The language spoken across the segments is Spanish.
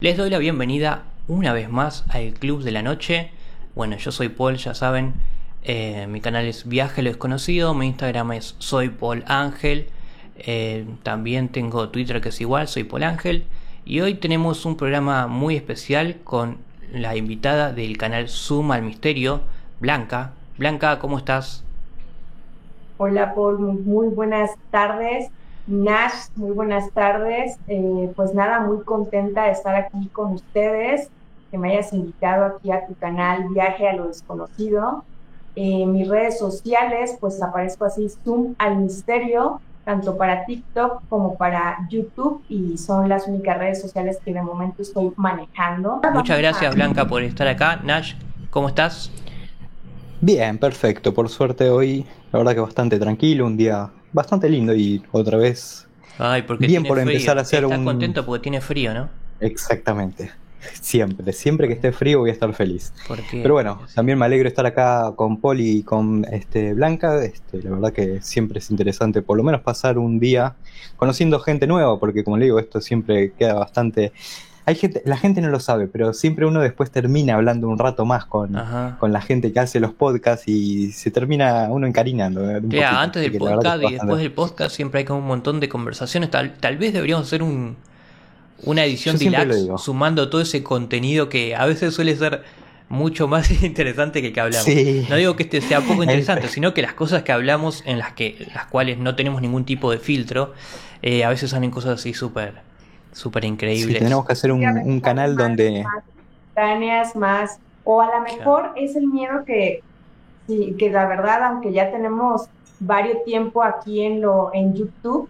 Les doy la bienvenida una vez más al Club de la Noche. Bueno, yo soy Paul, ya saben. Eh, mi canal es Viaje lo Desconocido. Mi Instagram es Soy Paul Ángel. Eh, también tengo Twitter que es igual, soy Paul Ángel. Y hoy tenemos un programa muy especial con la invitada del canal Suma al Misterio, Blanca. Blanca, ¿cómo estás? Hola Paul, muy, muy buenas tardes. Nash, muy buenas tardes. Eh, pues nada, muy contenta de estar aquí con ustedes, que me hayas invitado aquí a tu canal Viaje a lo Desconocido. En mis redes sociales, pues aparezco así, Zoom al Misterio, tanto para TikTok como para YouTube, y son las únicas redes sociales que de momento estoy manejando. Muchas gracias Blanca por estar acá. Nash, ¿cómo estás? Bien, perfecto. Por suerte hoy, la verdad que bastante tranquilo, un día bastante lindo y otra vez Ay, porque bien tiene por frío. empezar a hacer Estás un... contento porque tiene frío, ¿no? Exactamente. Siempre, siempre que esté frío voy a estar feliz. Porque Pero bueno, también me alegro estar acá con Poli y con este, Blanca. Este, la verdad que siempre es interesante por lo menos pasar un día conociendo gente nueva, porque como le digo, esto siempre queda bastante... Hay gente, la gente no lo sabe, pero siempre uno después termina hablando un rato más con, con la gente que hace los podcasts y se termina uno encariñando. ¿eh? Un Ya, poquito, antes del podcast y es después del podcast siempre hay como un montón de conversaciones. Tal, tal vez deberíamos hacer un, una edición Yo deluxe sumando todo ese contenido que a veces suele ser mucho más interesante que el que hablamos. Sí. No digo que este sea poco interesante, sino que las cosas que hablamos en las que las cuales no tenemos ningún tipo de filtro, eh, a veces salen cosas así súper súper Sí, increíbles. tenemos que hacer un, un canal Más- donde... más más, o a lo mejor es el miedo que, sí, que la verdad, aunque ya tenemos varios tiempo aquí en lo, en YouTube,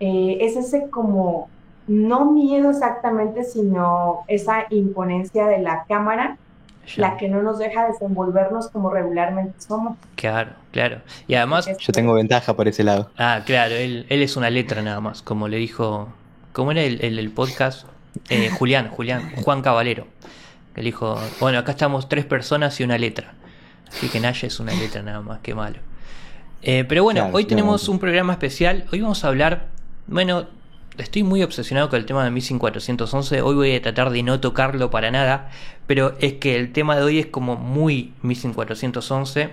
eh, es ese como, no miedo exactamente, sino esa imponencia de la cámara, la que no nos deja desenvolvernos como regularmente somos. Claro, claro. Y además, Yo tengo ventaja por ese lado. Ah, claro, él, él es una letra nada más, como le dijo, ¿cómo era el, el, el podcast? Eh, Julián, Julián, Juan Caballero. Que le dijo, bueno, acá estamos tres personas y una letra. Así que Naya es una letra nada más, qué malo. Eh, pero bueno, Claro, hoy tenemos un programa especial. Hoy vamos a hablar, bueno, estoy muy obsesionado con el tema de Missing 411. Hoy voy a tratar de no tocarlo para nada. Pero es que el tema de hoy es como muy Missing 411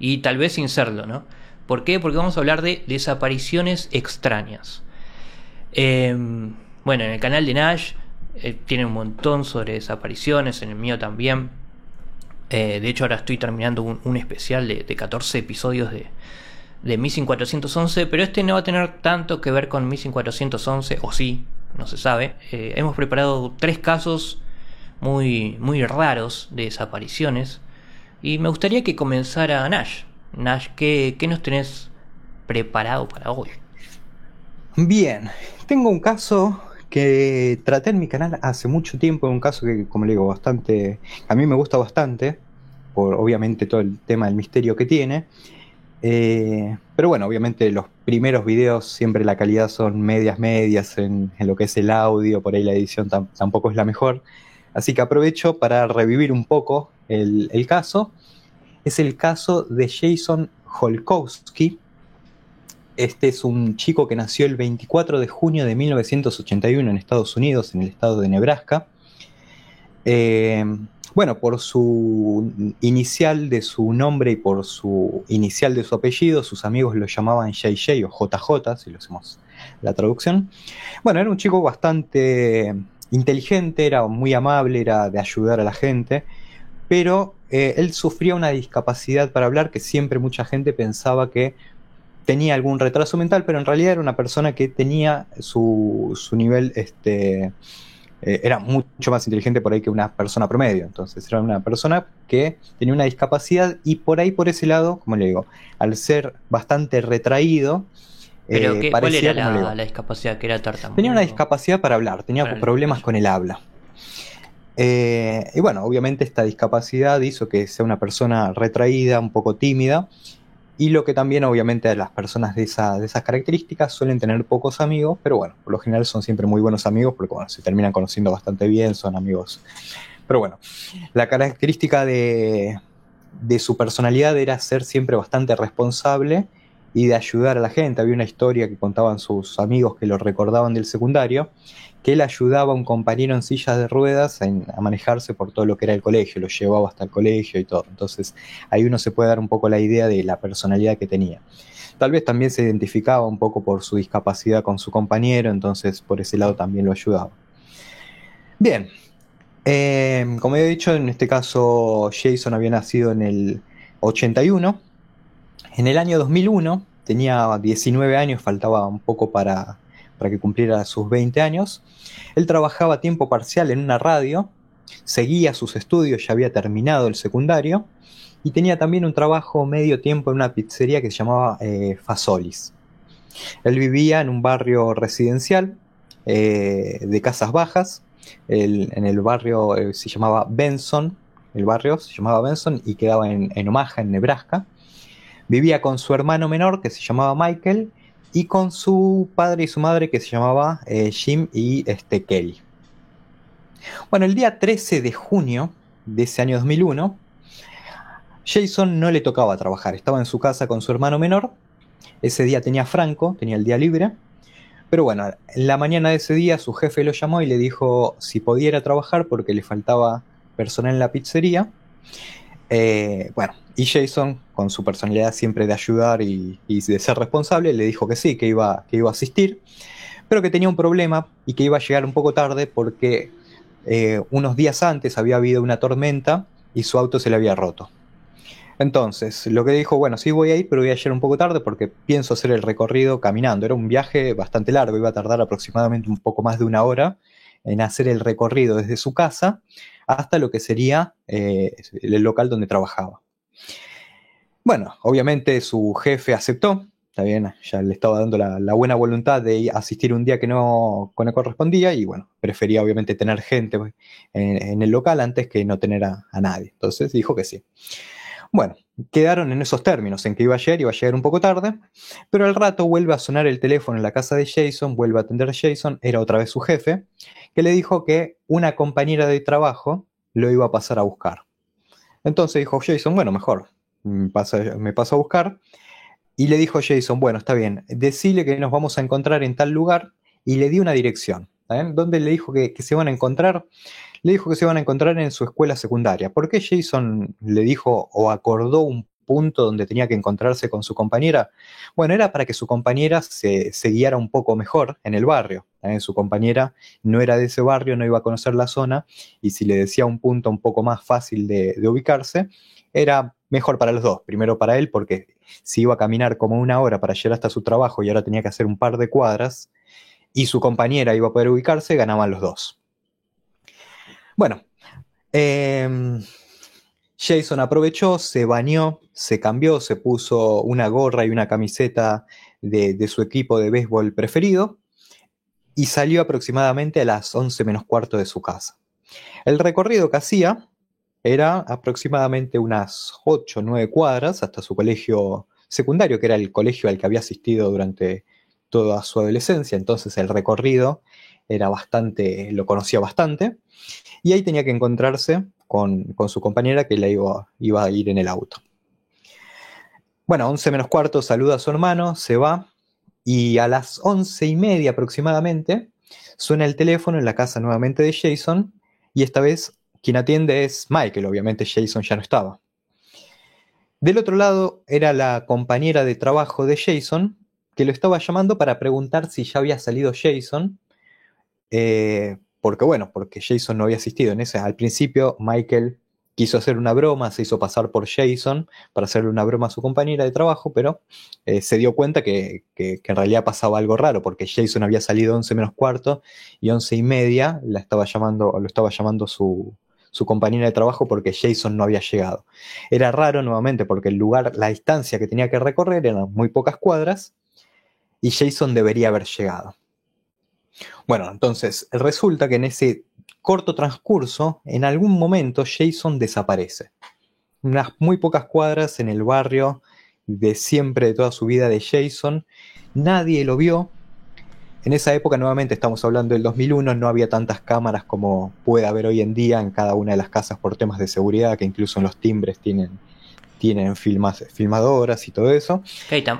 y tal vez sin serlo, ¿no? ¿Por qué? Porque vamos a hablar de desapariciones extrañas. Eh, bueno, en el canal de Nash eh, tiene un montón sobre desapariciones, en el mío también. Eh, de hecho, ahora estoy terminando un, especial de, de 14 episodios de, de Missing 411, pero este no va a tener tanto que ver con Missing 411, o sí, no se sabe. Eh, hemos preparado tres casos muy, muy raros de desapariciones y me gustaría que comenzara Nash. Nash, ¿qué, qué nos tenés preparado para hoy? Bien, tengo un caso que traté en mi canal hace mucho tiempo, un caso que, como le digo, bastante, a mí me gusta bastante, por obviamente todo el tema del misterio que tiene. Eh, pero bueno, obviamente los primeros videos siempre la calidad son medias medias en, lo que es el audio, por ahí la edición tam- tampoco es la mejor. Así que aprovecho para revivir un poco el caso. Es el caso de Jason Holkowski, este es un chico que nació el 24 de junio de 1981 en Estados Unidos, en el estado de Nebraska. Eh, bueno, por su inicial de su nombre y por su inicial de su apellido, sus amigos lo llamaban JJ o JJ, si lo hacemos la traducción. Bueno, era un chico bastante inteligente, era muy amable, era de ayudar a la gente, pero eh, él sufría una discapacidad para hablar que siempre mucha gente pensaba que tenía algún retraso mental, pero en realidad era una persona que tenía su, su nivel este, eh, era mucho más inteligente por ahí que una persona promedio. Entonces era una persona que tenía una discapacidad y por ahí, por ese lado, como le digo, al ser bastante retraído, ¿Pero eh, qué, cuál parecía, era la, la discapacidad? ¿Que era tartamudo? tenía una discapacidad para hablar, tenía Para problemas con el habla. Eh, y bueno, obviamente esta discapacidad hizo que sea una persona retraída, un poco tímida, y lo que también obviamente las personas de, esa- de esas características suelen tener pocos amigos, pero bueno, por lo general son siempre muy buenos amigos porque bueno, se terminan conociendo bastante bien, son amigos. Pero bueno, la característica de, de su personalidad era ser siempre bastante responsable y de ayudar a la gente. Había una historia que contaban sus amigos que lo recordaban del secundario, que él ayudaba a un compañero en sillas de ruedas en- a manejarse por todo lo que era el colegio, lo llevaba hasta el colegio y todo. Entonces ahí uno se puede dar un poco la idea de la personalidad que tenía. Tal vez también se identificaba un poco por su discapacidad con su compañero, entonces por ese lado también lo ayudaba. Bien, eh, como he dicho, en este caso Jason había nacido en el 81. En el año 2001, tenía 19 años, faltaba un poco para, para que cumpliera sus 20 años. Él trabajaba a tiempo parcial en una radio, seguía sus estudios, ya había terminado el secundario, y tenía también un trabajo medio tiempo en una pizzería que se llamaba eh, Fasolis. Él vivía en un barrio residencial eh, de casas bajas, en el barrio eh, se llamaba Benson, el barrio se llamaba Benson y quedaba en, en Omaha, en Nebraska. Vivía con su hermano menor que se llamaba Michael y con su padre y su madre que se llamaba eh, Jim y este, Kelly. Bueno, el día 13 de junio de ese año 2001, Jason no le tocaba trabajar, estaba en su casa con su hermano menor. Ese día tenía Franco, tenía el día libre. Pero bueno, en la mañana de ese día su jefe lo llamó y le dijo si podía ir a trabajar porque le faltaba personal en la pizzería. Eh, bueno, y Jason, con su personalidad siempre de ayudar y, de ser responsable, le dijo que sí, que iba, que iba a asistir, pero que tenía un problema y que iba a llegar un poco tarde porque eh, unos días antes había habido una tormenta y su auto se le había roto. Entonces, lo que dijo, bueno, sí voy a ir, pero voy a llegar un poco tarde porque pienso hacer el recorrido caminando. Era un viaje bastante largo, iba a tardar aproximadamente un poco más de una hora en hacer el recorrido desde su casa hasta lo que sería eh, el local donde trabajaba. Bueno, obviamente su jefe aceptó, está bien, ya le estaba dando la, buena voluntad de asistir un día que no, que no correspondía y bueno, prefería obviamente tener gente en, el local antes que no tener a, a nadie. Entonces dijo que sí. Bueno, quedaron en esos términos, en que iba a llegar, iba a llegar un poco tarde, pero al rato vuelve a sonar el teléfono en la casa de Jason, vuelve a atender Jason, era otra vez su jefe, que le dijo que una compañera de trabajo lo iba a pasar a buscar. Entonces dijo Jason, bueno, mejor, me pasa, me paso a buscar. Y le dijo Jason, bueno, está bien, decile que nos vamos a encontrar en tal lugar y le di una dirección. ¿saben? ¿Dónde le dijo que, que se van a encontrar? Le dijo que se van a encontrar en su escuela secundaria. ¿Por qué Jason le dijo o acordó un punto donde tenía que encontrarse con su compañera? Bueno, era para que su compañera se, guiara un poco mejor en el barrio. ¿eh? Su compañera no era de ese barrio, no iba a conocer la zona, y si le decía un punto un poco más fácil de ubicarse, era mejor para los dos. Primero para él, porque si iba a caminar como una hora para llegar hasta su trabajo y ahora tenía que hacer un par de cuadras, y su compañera iba a poder ubicarse, ganaban los dos. Bueno, eh, Jason aprovechó, se bañó, se cambió, se puso una gorra y una camiseta de, de su equipo de béisbol preferido y salió aproximadamente a las 11 menos cuarto de su casa. El recorrido que hacía era aproximadamente unas 8 o 9 cuadras hasta su colegio secundario, que era el colegio al que había asistido durante toda su adolescencia, entonces el recorrido era bastante, lo conocía bastante, y ahí tenía que encontrarse con, con su compañera que la iba, iba, a ir en el auto. Bueno, 11 menos cuarto saluda a su hermano, se va, y a las 11 y media aproximadamente suena el teléfono en la casa nuevamente de Jason, y esta vez quien atiende es Michael, obviamente Jason ya no estaba. Del otro lado era la compañera de trabajo de Jason, que lo estaba llamando para preguntar si ya había salido Jason, eh, porque bueno, porque Jason no había asistido en ese. Al principio Michael quiso hacer una broma, se hizo pasar por Jason para hacerle una broma a su compañera de trabajo, pero eh, se dio cuenta que, en realidad pasaba algo raro, porque Jason había salido 11 menos cuarto y 11 y media la estaba llamando, lo estaba llamando su, su compañera de trabajo porque Jason no había llegado. Era raro nuevamente porque el lugar, la distancia que tenía que recorrer eran muy pocas cuadras y Jason debería haber llegado. Bueno, entonces resulta que en ese corto transcurso, en algún momento Jason desaparece. Unas muy pocas cuadras en el barrio de siempre de toda su vida de Jason, nadie lo vio, en esa época, nuevamente estamos hablando del 2001, no había tantas cámaras como puede haber hoy en día en cada una de las casas por temas de seguridad, que incluso en los timbres tienen, tienen filmas, filmadoras y todo eso.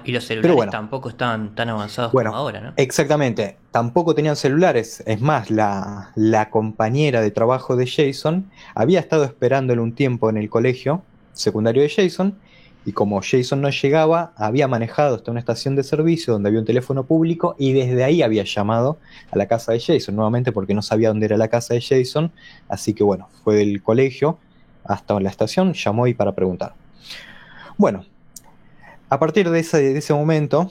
y, los celulares tampoco estaban tan avanzados como ahora, ¿no? Exactamente, tampoco tenían celulares. Es más, la, la compañera de trabajo de Jason había estado esperándole un tiempo en el colegio secundario de Jason y como Jason no llegaba, había manejado hasta una estación de servicio donde había un teléfono público y desde ahí había llamado a la casa de Jason, nuevamente porque no sabía dónde era la casa de Jason, así que bueno, fue del colegio hasta la estación, llamó y para preguntar. Bueno, a partir de ese, de ese momento...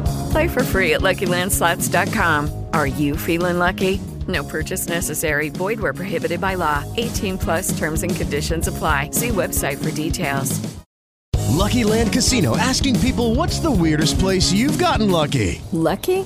Play for free at LuckyLandSlots.com. Are you feeling lucky? No purchase necessary. Void where prohibited by law. 18 plus terms and conditions apply. See website for details. Lucky Land Casino asking people what's the weirdest place you've gotten lucky? Lucky?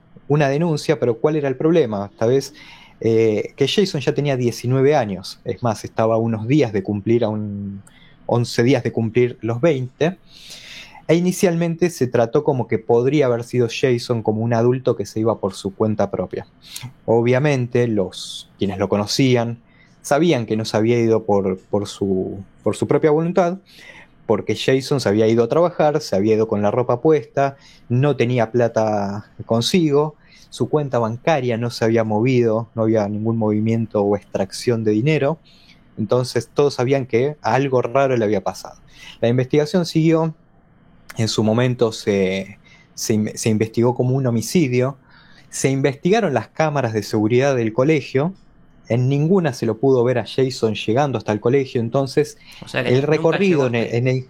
una denuncia, pero ¿cuál era el problema? Esta vez eh, que Jason ya tenía 19 años. Es más, estaba unos días de cumplir, a un 11 días de cumplir los 20. E inicialmente se trató como que podría haber sido Jason como un adulto que se iba por su cuenta propia. Obviamente, los quienes lo conocían sabían que no se había ido por, por, su, por su propia voluntad, porque Jason se había ido a trabajar, se había ido con la ropa puesta, no tenía plata consigo, su cuenta bancaria no se había movido, no había ningún movimiento o extracción de dinero, entonces todos sabían que algo raro le había pasado. La investigación siguió, en su momento se, se, investigó como un homicidio, se investigaron las cámaras de seguridad del colegio, en ninguna se lo pudo ver a Jason llegando hasta el colegio, entonces el recorrido en el,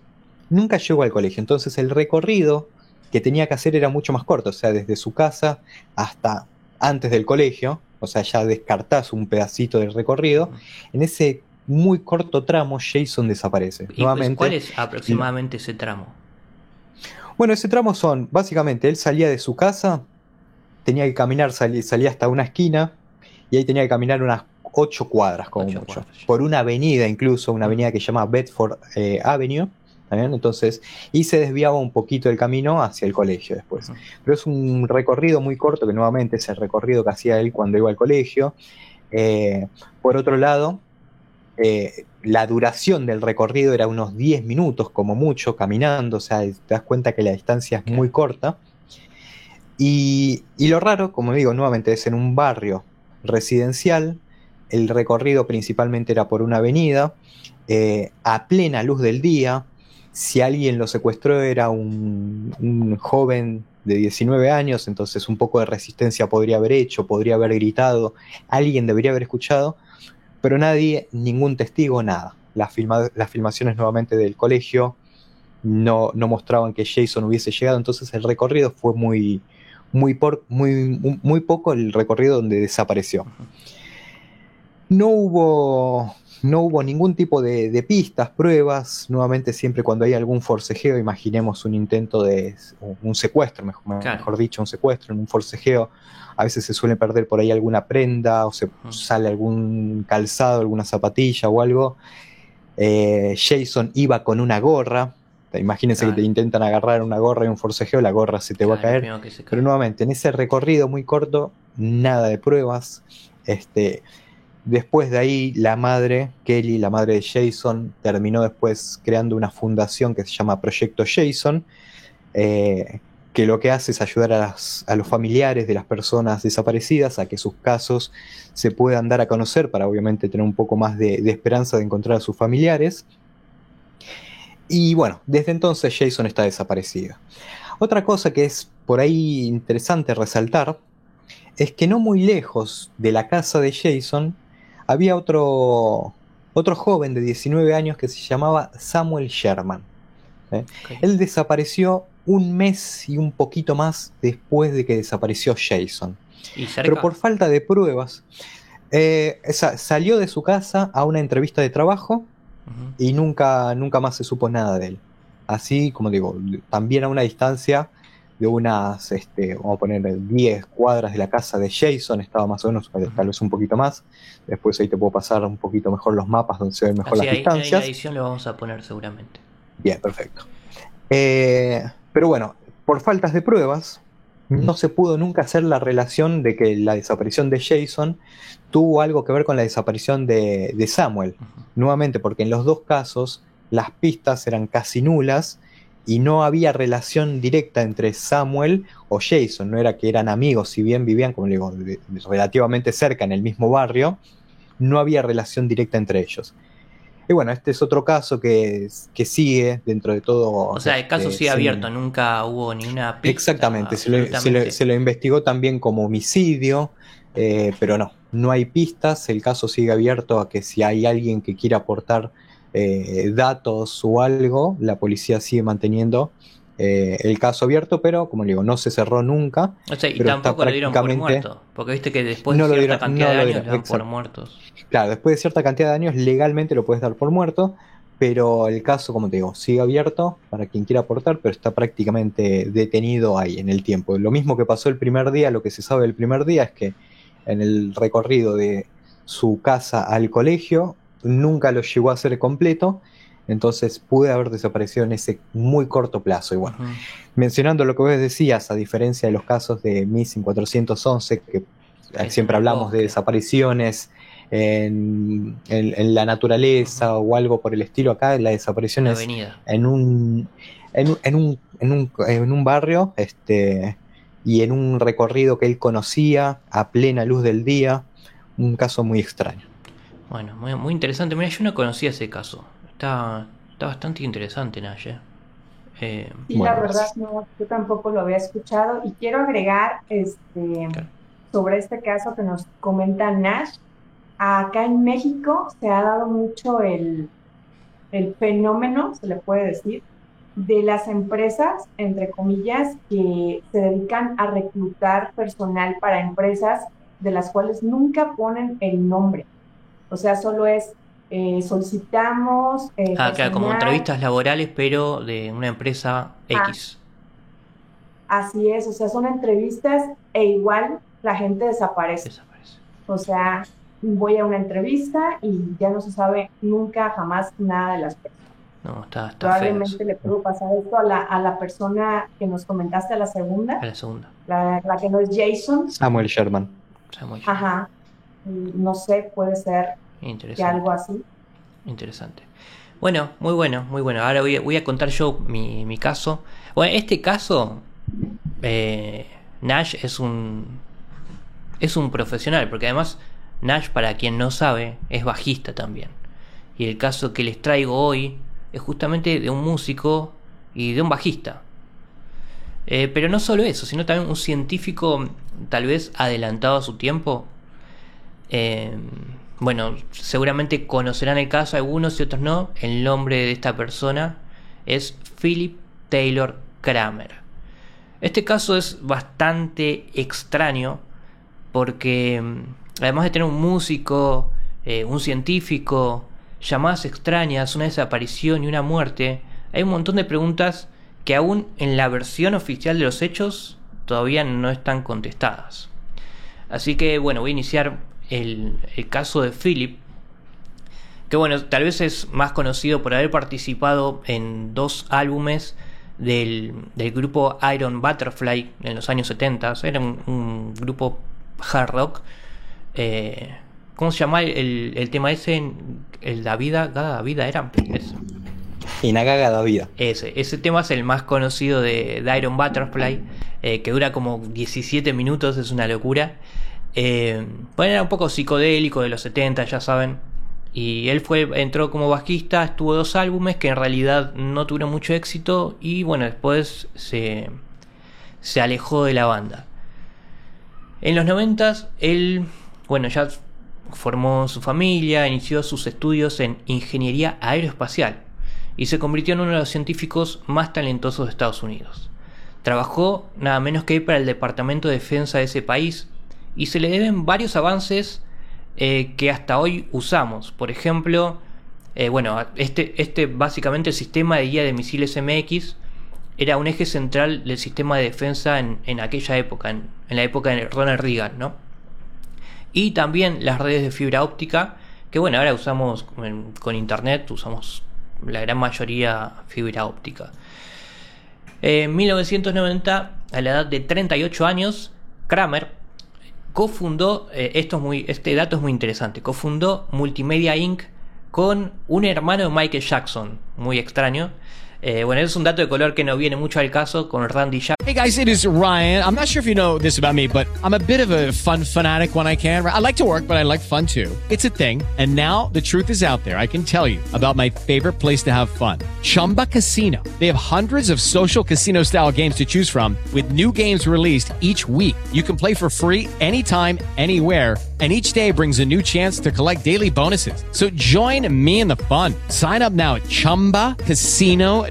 nunca llegó al colegio, entonces el recorrido que tenía que hacer era mucho más corto, o sea, desde su casa hasta antes del colegio, o sea, ya descartás un pedacito del recorrido, en ese muy corto tramo Jason desaparece. ¿Y Nuevamente, ¿Cuál es aproximadamente ese tramo? Bueno, ese tramo son, básicamente, él salía de su casa, tenía que caminar, salía, hasta una esquina, y ahí tenía que caminar unas ocho cuadras como mucho, por una avenida incluso, una avenida que se llama Bedford eh, Avenue, entonces, y se desviaba un poquito el camino hacia el colegio después. Pero es un recorrido muy corto, que nuevamente es el recorrido que hacía él cuando iba al colegio. Eh, por otro lado, eh, la duración del recorrido era unos 10 minutos como mucho caminando, o sea, te das cuenta que la distancia es muy corta. Y, y, lo raro, como digo nuevamente, es en un barrio residencial, el recorrido principalmente era por una avenida, eh, a plena luz del día, si alguien lo secuestró era un, un, joven de 19 años, entonces un poco de resistencia podría haber hecho, podría haber gritado, alguien debería haber escuchado, pero nadie, ningún testigo, nada. Las, filma, las filmaciones nuevamente del colegio no, no, mostraban que Jason hubiese llegado, entonces el recorrido fue muy, muy, por, muy, muy poco el recorrido donde desapareció. No hubo no hubo ningún tipo de, de, pistas, pruebas. Nuevamente, siempre cuando hay algún forcejeo, imaginemos un intento de un secuestro, mejor, claro. mejor dicho, un secuestro, en un forcejeo. A veces se suele perder por ahí alguna prenda o se sale algún calzado, alguna zapatilla o algo. Eh, Jason iba con una gorra. Imagínense claro. que te intentan agarrar una gorra y un forcejeo, la gorra se te claro, va a caer. Pero nuevamente, en ese recorrido muy corto, nada de pruebas. Este, Después de ahí, la madre, Kelly, la madre de Jason, terminó después creando una fundación que se llama Proyecto Jason, eh, que lo que hace es ayudar a, los familiares de las personas desaparecidas a que sus casos se puedan dar a conocer para obviamente tener un poco más de esperanza de encontrar a sus familiares. Y bueno, desde entonces Jason está desaparecido. Otra cosa que es por ahí interesante resaltar es que no muy lejos de la casa de Jason había otro, otro joven de 19 años que se llamaba Samuel Sherman. ¿eh? Okay. Él desapareció un mes y un poquito más después de que desapareció Jason. Pero por falta de pruebas, eh, salió de su casa a una entrevista de trabajo uh -huh. y nunca, nunca más se supo nada de él. Así, como digo, también a una distancia de unas, este, vamos a poner 10 cuadras de la casa de Jason, estaba más o menos, tal vez un poquito más. Después ahí te puedo pasar un poquito mejor los mapas donde se ven mejor Así las ahí, distancias. En la edición lo vamos a poner seguramente. Bien, perfecto. Eh, pero bueno, por faltas de pruebas, no se pudo nunca hacer la relación de que la desaparición de Jason tuvo algo que ver con la desaparición de, de Samuel. Uh -huh. Nuevamente, porque en los dos casos las pistas eran casi nulas y no había relación directa entre Samuel o Jason, no era que eran amigos, si bien vivían, como le digo, relativamente cerca en el mismo barrio, no había relación directa entre ellos. Y bueno, este es otro caso que, que sigue dentro de todo. O sea, el caso este, sigue abierto, nunca hubo ni una pista. Exactamente, se lo, se, lo, se lo, investigó también como homicidio, eh, pero no, no hay pistas, el caso sigue abierto a que si hay alguien que quiera aportar eh, datos o algo, la policía sigue manteniendo eh, el caso abierto, pero como digo, no se cerró nunca. O sea, y tampoco lo dieron por muerto, porque viste que después no de cierta dieron, cantidad no de años le dan por muertos. Claro, después de cierta cantidad de años legalmente lo puedes dar por muerto, pero el caso, como te digo, sigue abierto para quien quiera aportar, pero está prácticamente detenido ahí en el tiempo. Lo mismo que pasó el primer día, lo que se sabe del primer día es que en el recorrido de su casa al colegio nunca lo llegó a hacer completo, entonces pude haber desaparecido en ese muy corto plazo. Y bueno, uh -huh. mencionando lo que vos decías, a diferencia de los casos de Missing 411, que es siempre hablamos de desapariciones en, en, en la naturaleza uh -huh. o algo por el estilo, acá la desaparición es en un, en, en, un, en, un, en un barrio este, y en un recorrido que él conocía a plena luz del día, un caso muy extraño. Bueno, muy, muy interesante. Mira, yo no conocía ese caso. Está, está bastante interesante, Naye. Eh, sí, bueno, la verdad, no, yo tampoco lo había escuchado. Y quiero agregar este, claro. sobre este caso que nos comenta Nash. Acá en México se ha dado mucho el, el fenómeno, se le puede decir, de las empresas, entre comillas, que se dedican a reclutar personal para empresas de las cuales nunca ponen el nombre. O sea, solo es eh, solicitamos. Eh, ah, claro, como entrevistas laborales, pero de una empresa X. Ah, así es, o sea, son entrevistas e igual la gente desaparece. Desaparece. O sea, voy a una entrevista y ya no se sabe nunca, jamás nada de las personas. No, está, está Probablemente feo. le puedo pasar esto a la, a la persona que nos comentaste, a la segunda. A la segunda. La, la que no es Jason. Samuel Sherman. Samuel Sherman. Ajá. No sé, puede ser que algo así. Interesante. Bueno, muy bueno, muy bueno. Ahora voy a, voy a contar yo mi, mi, caso. Bueno, este caso, eh, Nash es un es un profesional, porque además Nash, para quien no sabe, es bajista también. Y el caso que les traigo hoy es justamente de un músico y de un bajista. Eh, pero no solo eso, sino también un científico tal vez adelantado a su tiempo. Eh, bueno, seguramente conocerán el caso algunos y otros no. El nombre de esta persona es Philip Taylor Kramer. Este caso es bastante extraño porque mm, además de tener un músico, eh, un científico, llamadas extrañas, una desaparición y una muerte, hay un montón de preguntas que aún en la versión oficial de los hechos todavía no están contestadas. Así que bueno, voy a iniciar el, caso de Philip, que bueno, tal vez es más conocido por haber participado en dos álbumes del, grupo Iron Butterfly en los años 70. Era un, grupo hard rock. Eh, ¿Cómo se llama el, tema ese? El La Vida, cada vida era. Eso. Inagaga da vida. Ese, ese tema es el más conocido de, Iron Butterfly, eh, que dura como 17 minutos, es una locura. Eh, bueno, era un poco psicodélico de los 70, ya saben. Y él fue, entró como bajista, estuvo dos álbumes que en realidad no tuvieron mucho éxito y bueno, después se, se alejó de la banda. En los 90 él, bueno, ya formó su familia, inició sus estudios en ingeniería aeroespacial y se convirtió en uno de los científicos más talentosos de Estados Unidos. Trabajó nada menos que para el Departamento de Defensa de ese país y se le deben varios avances eh, que hasta hoy usamos. Por ejemplo, eh, bueno, este, este básicamente el sistema de guía de misiles MX era un eje central del sistema de defensa en, aquella época, en, la época de Ronald Reagan, ¿no? Y también las redes de fibra óptica, que bueno, ahora usamos con internet, usamos la gran mayoría fibra óptica. En 1990, a la edad de 38 años, Kramer cofundó, eh, esto es muy, este dato es muy interesante, cofundó Multimedia Inc. con un hermano de Michael Jackson, muy extraño, Eh, bueno, es un dato de color que no viene mucho al caso con Randy. Hey guys, it is Ryan. I'm not sure if you know this about me, but I'm a bit of a fun fanatic when I can. I like to work, but I like fun too. It's a thing. And now the truth is out there. I can tell you about my favorite place to have fun. Chumba Casino. They have hundreds of social casino style games to choose from with new games released each week. You can play for free anytime, anywhere and each day brings a new chance to collect daily bonuses. So join me in the fun. Sign up now at ChumbaCasino.com.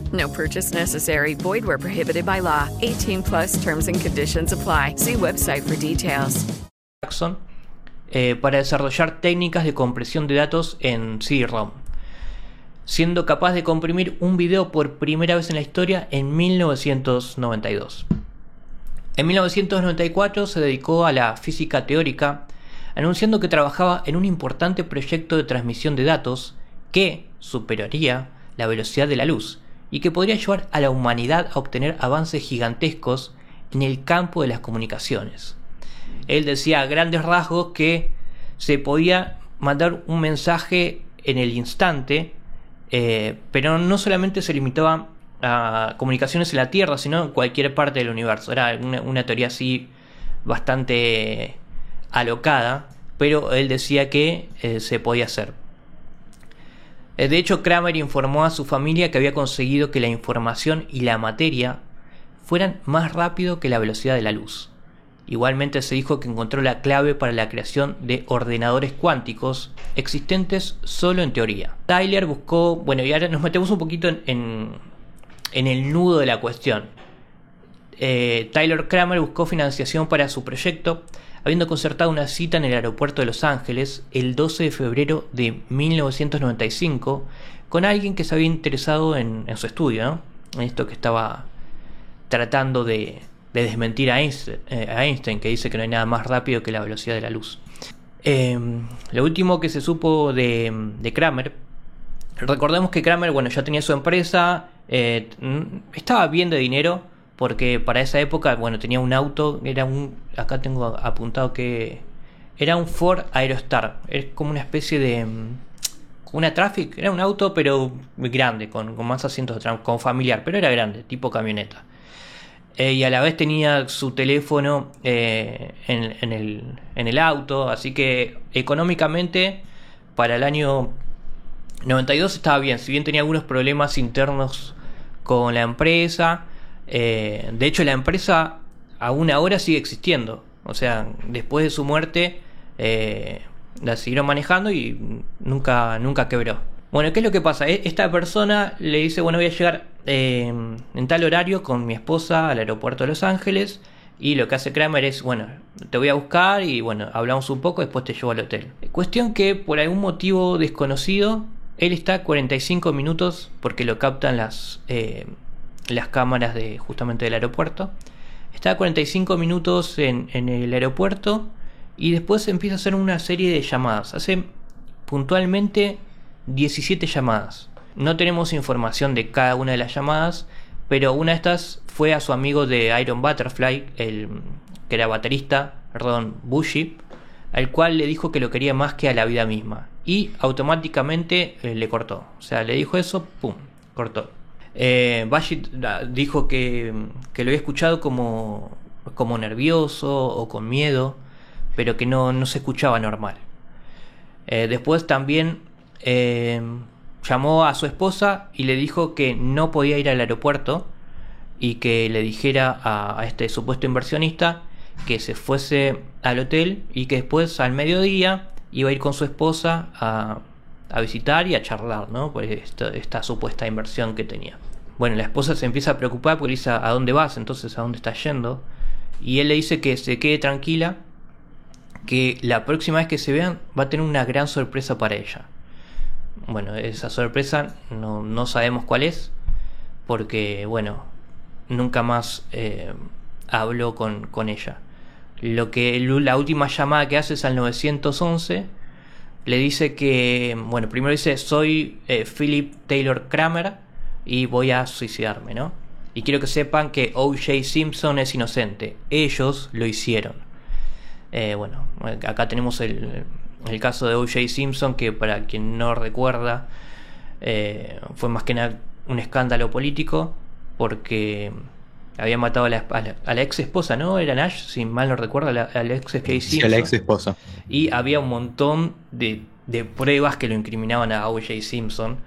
No purchase necessary. Void where prohibited by law. 18 plus terms and conditions apply. See website for details. Jackson eh, para desarrollar técnicas de compresión de datos en CD-ROM, siendo capaz de comprimir un video por primera vez en la historia en 1992. En 1994 se dedicó a la física teórica anunciando que trabajaba en un importante proyecto de transmisión de datos que superaría la velocidad de la luz y que podría ayudar a la humanidad a obtener avances gigantescos en el campo de las comunicaciones. Él decía a grandes rasgos que se podía mandar un mensaje en el instante, eh, pero no solamente se limitaba a comunicaciones en la Tierra, sino en cualquier parte del universo. Era una, teoría así bastante alocada, pero él decía que eh, se podía hacer. Eh, de hecho, Kramer informó a su familia que había conseguido que la información y la materia fueran más rápido que la velocidad de la luz. Igualmente se dijo que encontró la clave para la creación de ordenadores cuánticos existentes solo en teoría. Tyler buscó, bueno, y ahora nos metemos un poquito en, el nudo de la cuestión. Eh, Tyler Kramer buscó financiación para su proyecto habiendo concertado una cita en el aeropuerto de Los Ángeles el 12 de febrero de 1995 con alguien que se había interesado en, su estudio, en esto que estaba tratando de, desmentir a Einstein, eh, a Einstein, que dice que no hay nada más rápido que la velocidad de la luz. Eh, lo último que se supo de, de Kramer, recordemos que Kramer, bueno, ya tenía su empresa, eh, estaba bien de dinero, porque para esa época, bueno, tenía un auto, era un, acá tengo apuntado que era un Ford Aerostar, es como una especie de, mm, una Traffic, era un auto pero grande, con, con más asientos, con familiar, pero era grande, tipo camioneta. Eh, y a la vez tenía su teléfono eh, en, el, en, el, auto, así que económicamente para el año 92 estaba bien, si bien tenía algunos problemas internos con la empresa, eh, de hecho la empresa aún ahora sigue existiendo, o sea, después de su muerte la siguieron manejando y nunca, nunca quebró. Bueno, ¿qué es lo que pasa? E, esta persona le dice, bueno, voy a llegar eh, en tal horario con mi esposa al aeropuerto de Los Ángeles. Y lo que hace Kramer es, bueno, te voy a buscar y bueno, hablamos un poco, después te llevo al hotel. Cuestión que por algún motivo desconocido, él está 45 minutos porque lo captan las, eh, las cámaras de justamente del aeropuerto. Está 45 minutos en, el aeropuerto y después empieza a hacer una serie de llamadas. Hace puntualmente 17 llamadas. No tenemos información de cada una de las llamadas, pero una de estas fue a su amigo de Iron Butterfly, el que era baterista, Ron Bushy, al cual le dijo que lo quería más que a la vida misma. Y automáticamente eh, le cortó. O sea, le dijo eso, ¡pum! Cortó. Eh, dijo que, lo había escuchado como, como nervioso o con miedo, pero que no, no se escuchaba normal. Eh, después también eh, llamó a su esposa y le dijo que no podía ir al aeropuerto y que le dijera a, este supuesto inversionista que se fuese al hotel y que después al mediodía iba a ir con su esposa a, visitar y a charlar, ¿no? Por esta, supuesta inversión que tenía. Bueno, la esposa se empieza a preocupar porque dice, ¿a dónde vas? Entonces, ¿a dónde estás yendo? Y él le dice que se quede tranquila, que la próxima vez que se vean va a tener una gran sorpresa para ella. Bueno, esa sorpresa no, no sabemos cuál es, porque, bueno, nunca más eh, habló con, con, ella. Lo que la última llamada que hace es al 911. Le dice que, bueno, primero dice, soy eh, Philip Taylor Kramer y voy a suicidarme, ¿no? Y quiero que sepan que O.J. Simpson es inocente. Ellos lo hicieron. Eh, bueno, acá tenemos el, el caso de O.J. Simpson, que para quien no recuerda, eh, fue más que nada un escándalo político, porque había matado a la, a la, ex esposa, ¿no? Era Nash, si mal no recuerdo, a la, ex Simpson. la ex esposa. Y había un montón de, de pruebas que lo incriminaban a O.J. Simpson,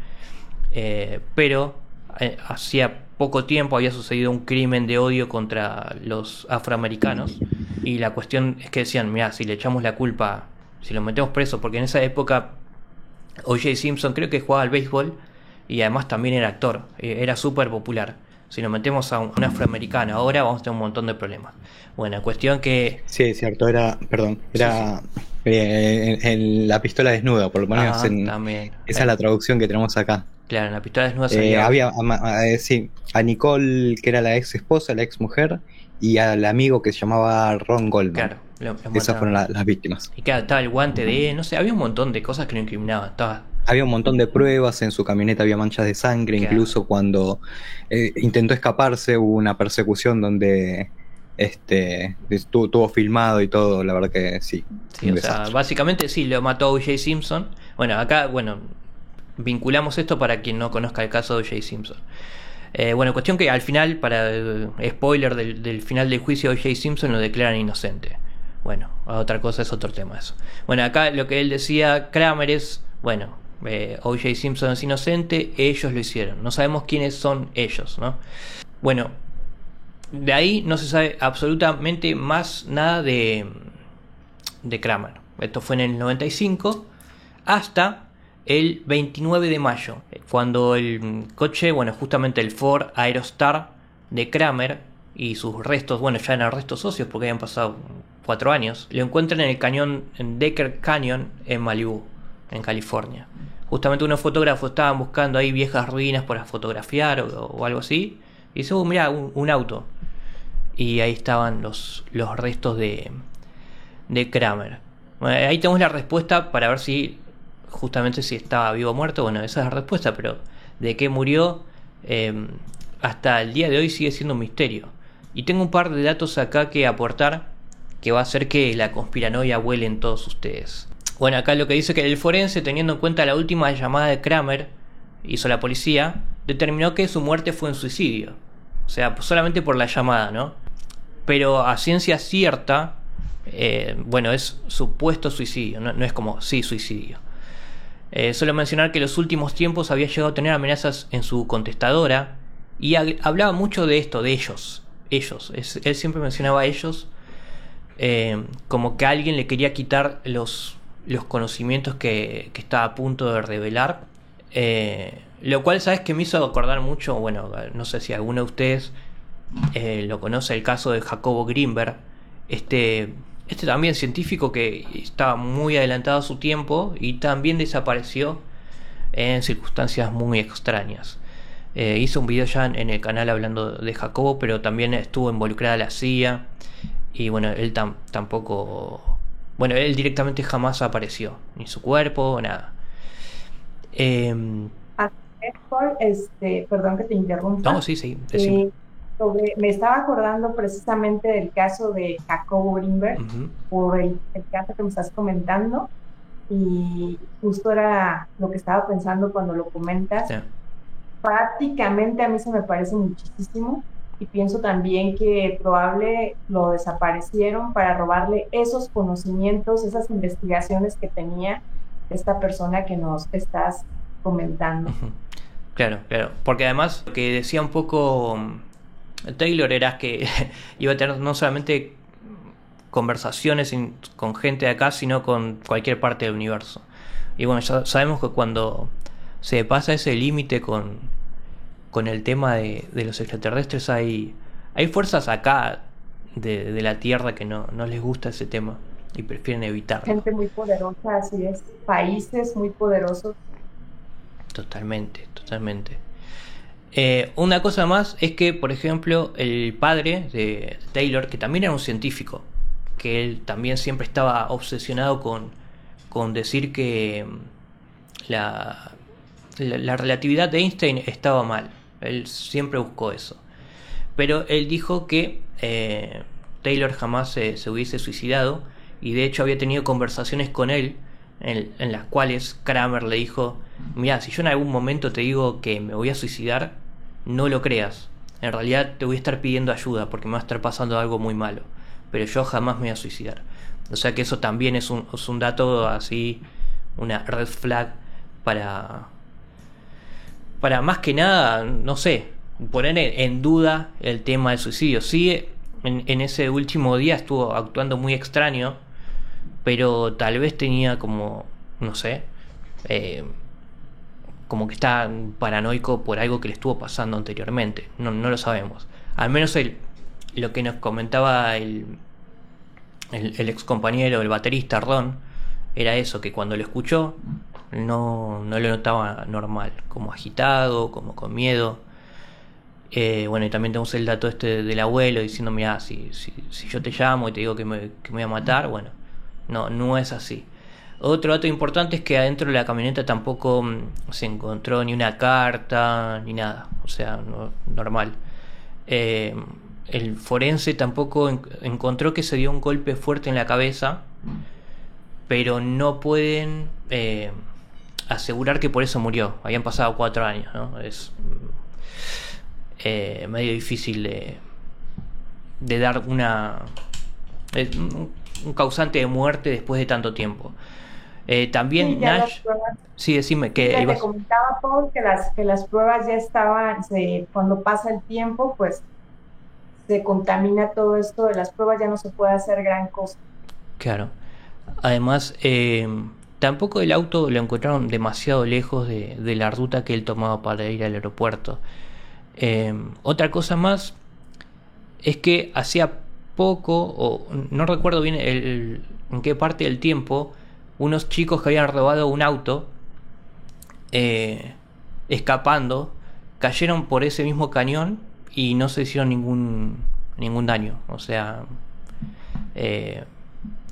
eh, pero eh, hacía poco tiempo había sucedido un crimen de odio contra los afroamericanos y la cuestión es que decían, mira, si le echamos la culpa si lo metemos preso, porque en esa época O.J. Simpson creo que jugaba al béisbol y además también era actor, eh, era súper popular. Si lo metemos a un, afroamericano ahora vamos a tener un montón de problemas. Bueno, cuestión que... Sí, es cierto, era, perdón, era eh, en, la pistola desnuda, por lo menos también. esa es la traducción que tenemos acá. Claro, en la pistola desnuda eh, había, sí, a Nicole, que era la ex esposa, la ex mujer, y al amigo que se llamaba Ron Goldman. Claro. Esas fueron las víctimas. Y claro, estaba el guante de, no sé, había un montón de cosas que lo incriminaban. Había un montón de pruebas, en su camioneta había manchas de sangre, incluso cuando eh, intentó escaparse hubo una persecución donde este estuvo, filmado y todo, la verdad que sí. Sí, o sea, básicamente sí, lo mató O.J. Simpson. Bueno, acá, bueno, vinculamos esto para quien no conozca el caso de O.J. Simpson. Eh, bueno, cuestión que al final, para el spoiler del, del final del juicio, O.J. Simpson lo declaran inocente. Bueno, otra cosa es otro tema eso. Bueno, acá lo que él decía Kramer es, bueno, eh, O.J. Simpson es inocente, ellos lo hicieron. No sabemos quiénes son ellos, ¿no? Bueno, de ahí no se sabe absolutamente más nada de, de Kramer. Esto fue en el 95 hasta el 29 de mayo, cuando el coche, bueno, justamente el Ford Aerostar de Kramer y sus restos, bueno, ya eran restos socios porque habían pasado cuatro años, lo encuentran en el cañón, en Decker Canyon, en Malibu, en California. Justamente unos fotógrafos estaban buscando ahí viejas ruinas para fotografiar o, algo así. Y dice, oh, mira, un, auto. Y ahí estaban los, los restos de, de Kramer. Bueno, ahí tenemos la respuesta para ver si justamente si estaba vivo o muerto. Bueno, esa es la respuesta, pero de qué murió eh, hasta el día de hoy sigue siendo un misterio. Y tengo un par de datos acá que aportar que va a hacer que la conspiranoia vuele en todos ustedes. Bueno, acá lo que dice que el forense, teniendo en cuenta la última llamada de Kramer, hizo la policía, determinó que su muerte fue un suicidio. O sea, solamente por la llamada, ¿no? Pero a ciencia cierta, eh, bueno, es supuesto suicidio, no, no es como sí suicidio. Eh, solo mencionar que en los últimos tiempos había llegado a tener amenazas en su contestadora y hablaba mucho de esto, de ellos. Ellos. él siempre mencionaba a ellos eh, como que alguien le quería quitar los, los conocimientos que, que estaba a punto de revelar. Eh, lo cual, ¿sabes que me hizo acordar mucho? Bueno, no sé si alguno de ustedes eh, lo conoce, el caso de Jacobo Greenberg. Este, este también científico que estaba muy adelantado a su tiempo y también desapareció en circunstancias muy extrañas. Eh, hizo un video ya en, el canal hablando de Jacobo, pero también estuvo involucrada la CIA. Y bueno, él tampoco. Bueno, él directamente jamás apareció. Ni su cuerpo, nada. Eh, este, perdón que te interrumpa. No, sí, sí. Eh, me estaba acordando precisamente del caso de Jacobo Greenberg, por el, caso que me estás comentando. Y justo era lo que estaba pensando cuando lo comentas prácticamente a mí se me parece muchísimo y pienso también que probable lo desaparecieron para robarle esos conocimientos, esas investigaciones que tenía esta persona que nos estás comentando. Claro, claro, porque además lo que decía un poco mm, Taylor era que iba a tener no solamente conversaciones con gente de acá, sino con cualquier parte del universo. Y bueno, ya sabemos que cuando se pasa ese límite con, con el tema de, los extraterrestres, hay, hay fuerzas acá de, la Tierra que no, les gusta ese tema y prefieren evitarlo. Gente muy poderosa, así es. Países muy poderosos. Totalmente, totalmente. Eh, una cosa más es que, por ejemplo, el padre de Taylor, que también era un científico, que él también siempre estaba obsesionado con, con decir que la, la, relatividad de Einstein estaba mal. Él siempre buscó eso. Pero él dijo que eh, Taylor jamás se, hubiese suicidado y de hecho había tenido conversaciones con él en, las cuales Kramer le dijo, mira, si yo en algún momento te digo que me voy a suicidar, no lo creas. En realidad te voy a estar pidiendo ayuda porque me va a estar pasando algo muy malo. Pero yo jamás me voy a suicidar. O sea que eso también es un, es un dato así, una red flag para, para más que nada, no sé, poner en duda el tema del suicidio. Sí, en, ese último día estuvo actuando muy extraño, pero tal vez tenía como, no sé, eh, como que está paranoico por algo que le estuvo pasando anteriormente. No, no lo sabemos. Al menos el, lo que nos comentaba el, el, el ex compañero, el baterista Ron, era eso, que cuando lo escuchó no, no lo notaba normal, como agitado, como con miedo. Eh, bueno, y también tenemos el dato este del abuelo diciendo, mira, si, si, si, yo te llamo y te digo que me, que me voy a matar, bueno, no, no es así. Otro dato importante es que adentro de la camioneta tampoco mm, se encontró ni una carta ni nada, o sea, normal. Eh, el forense tampoco encontró que se dio un golpe fuerte en la cabeza, pero no pueden eh, asegurar que por eso murió. Habían pasado cuatro años, ¿no? Es eh, medio difícil de, de dar una un causante de muerte después de tanto tiempo. Eh, también Nash. Sí, decime que. te comentaba Paul que las, que las pruebas ya estaban, cuando pasa el tiempo, pues se contamina todo esto de las pruebas, ya no se puede hacer gran cosa. Claro. Además, eh, Tampoco el auto lo encontraron demasiado lejos de, la ruta que él tomaba para ir al aeropuerto. Em, otra cosa más es que hacía poco, o no recuerdo bien en qué parte del tiempo, unos chicos que habían robado un auto, eh, escapando, cayeron por ese mismo cañón y no se hicieron ningún, ningún daño. O sea, eh,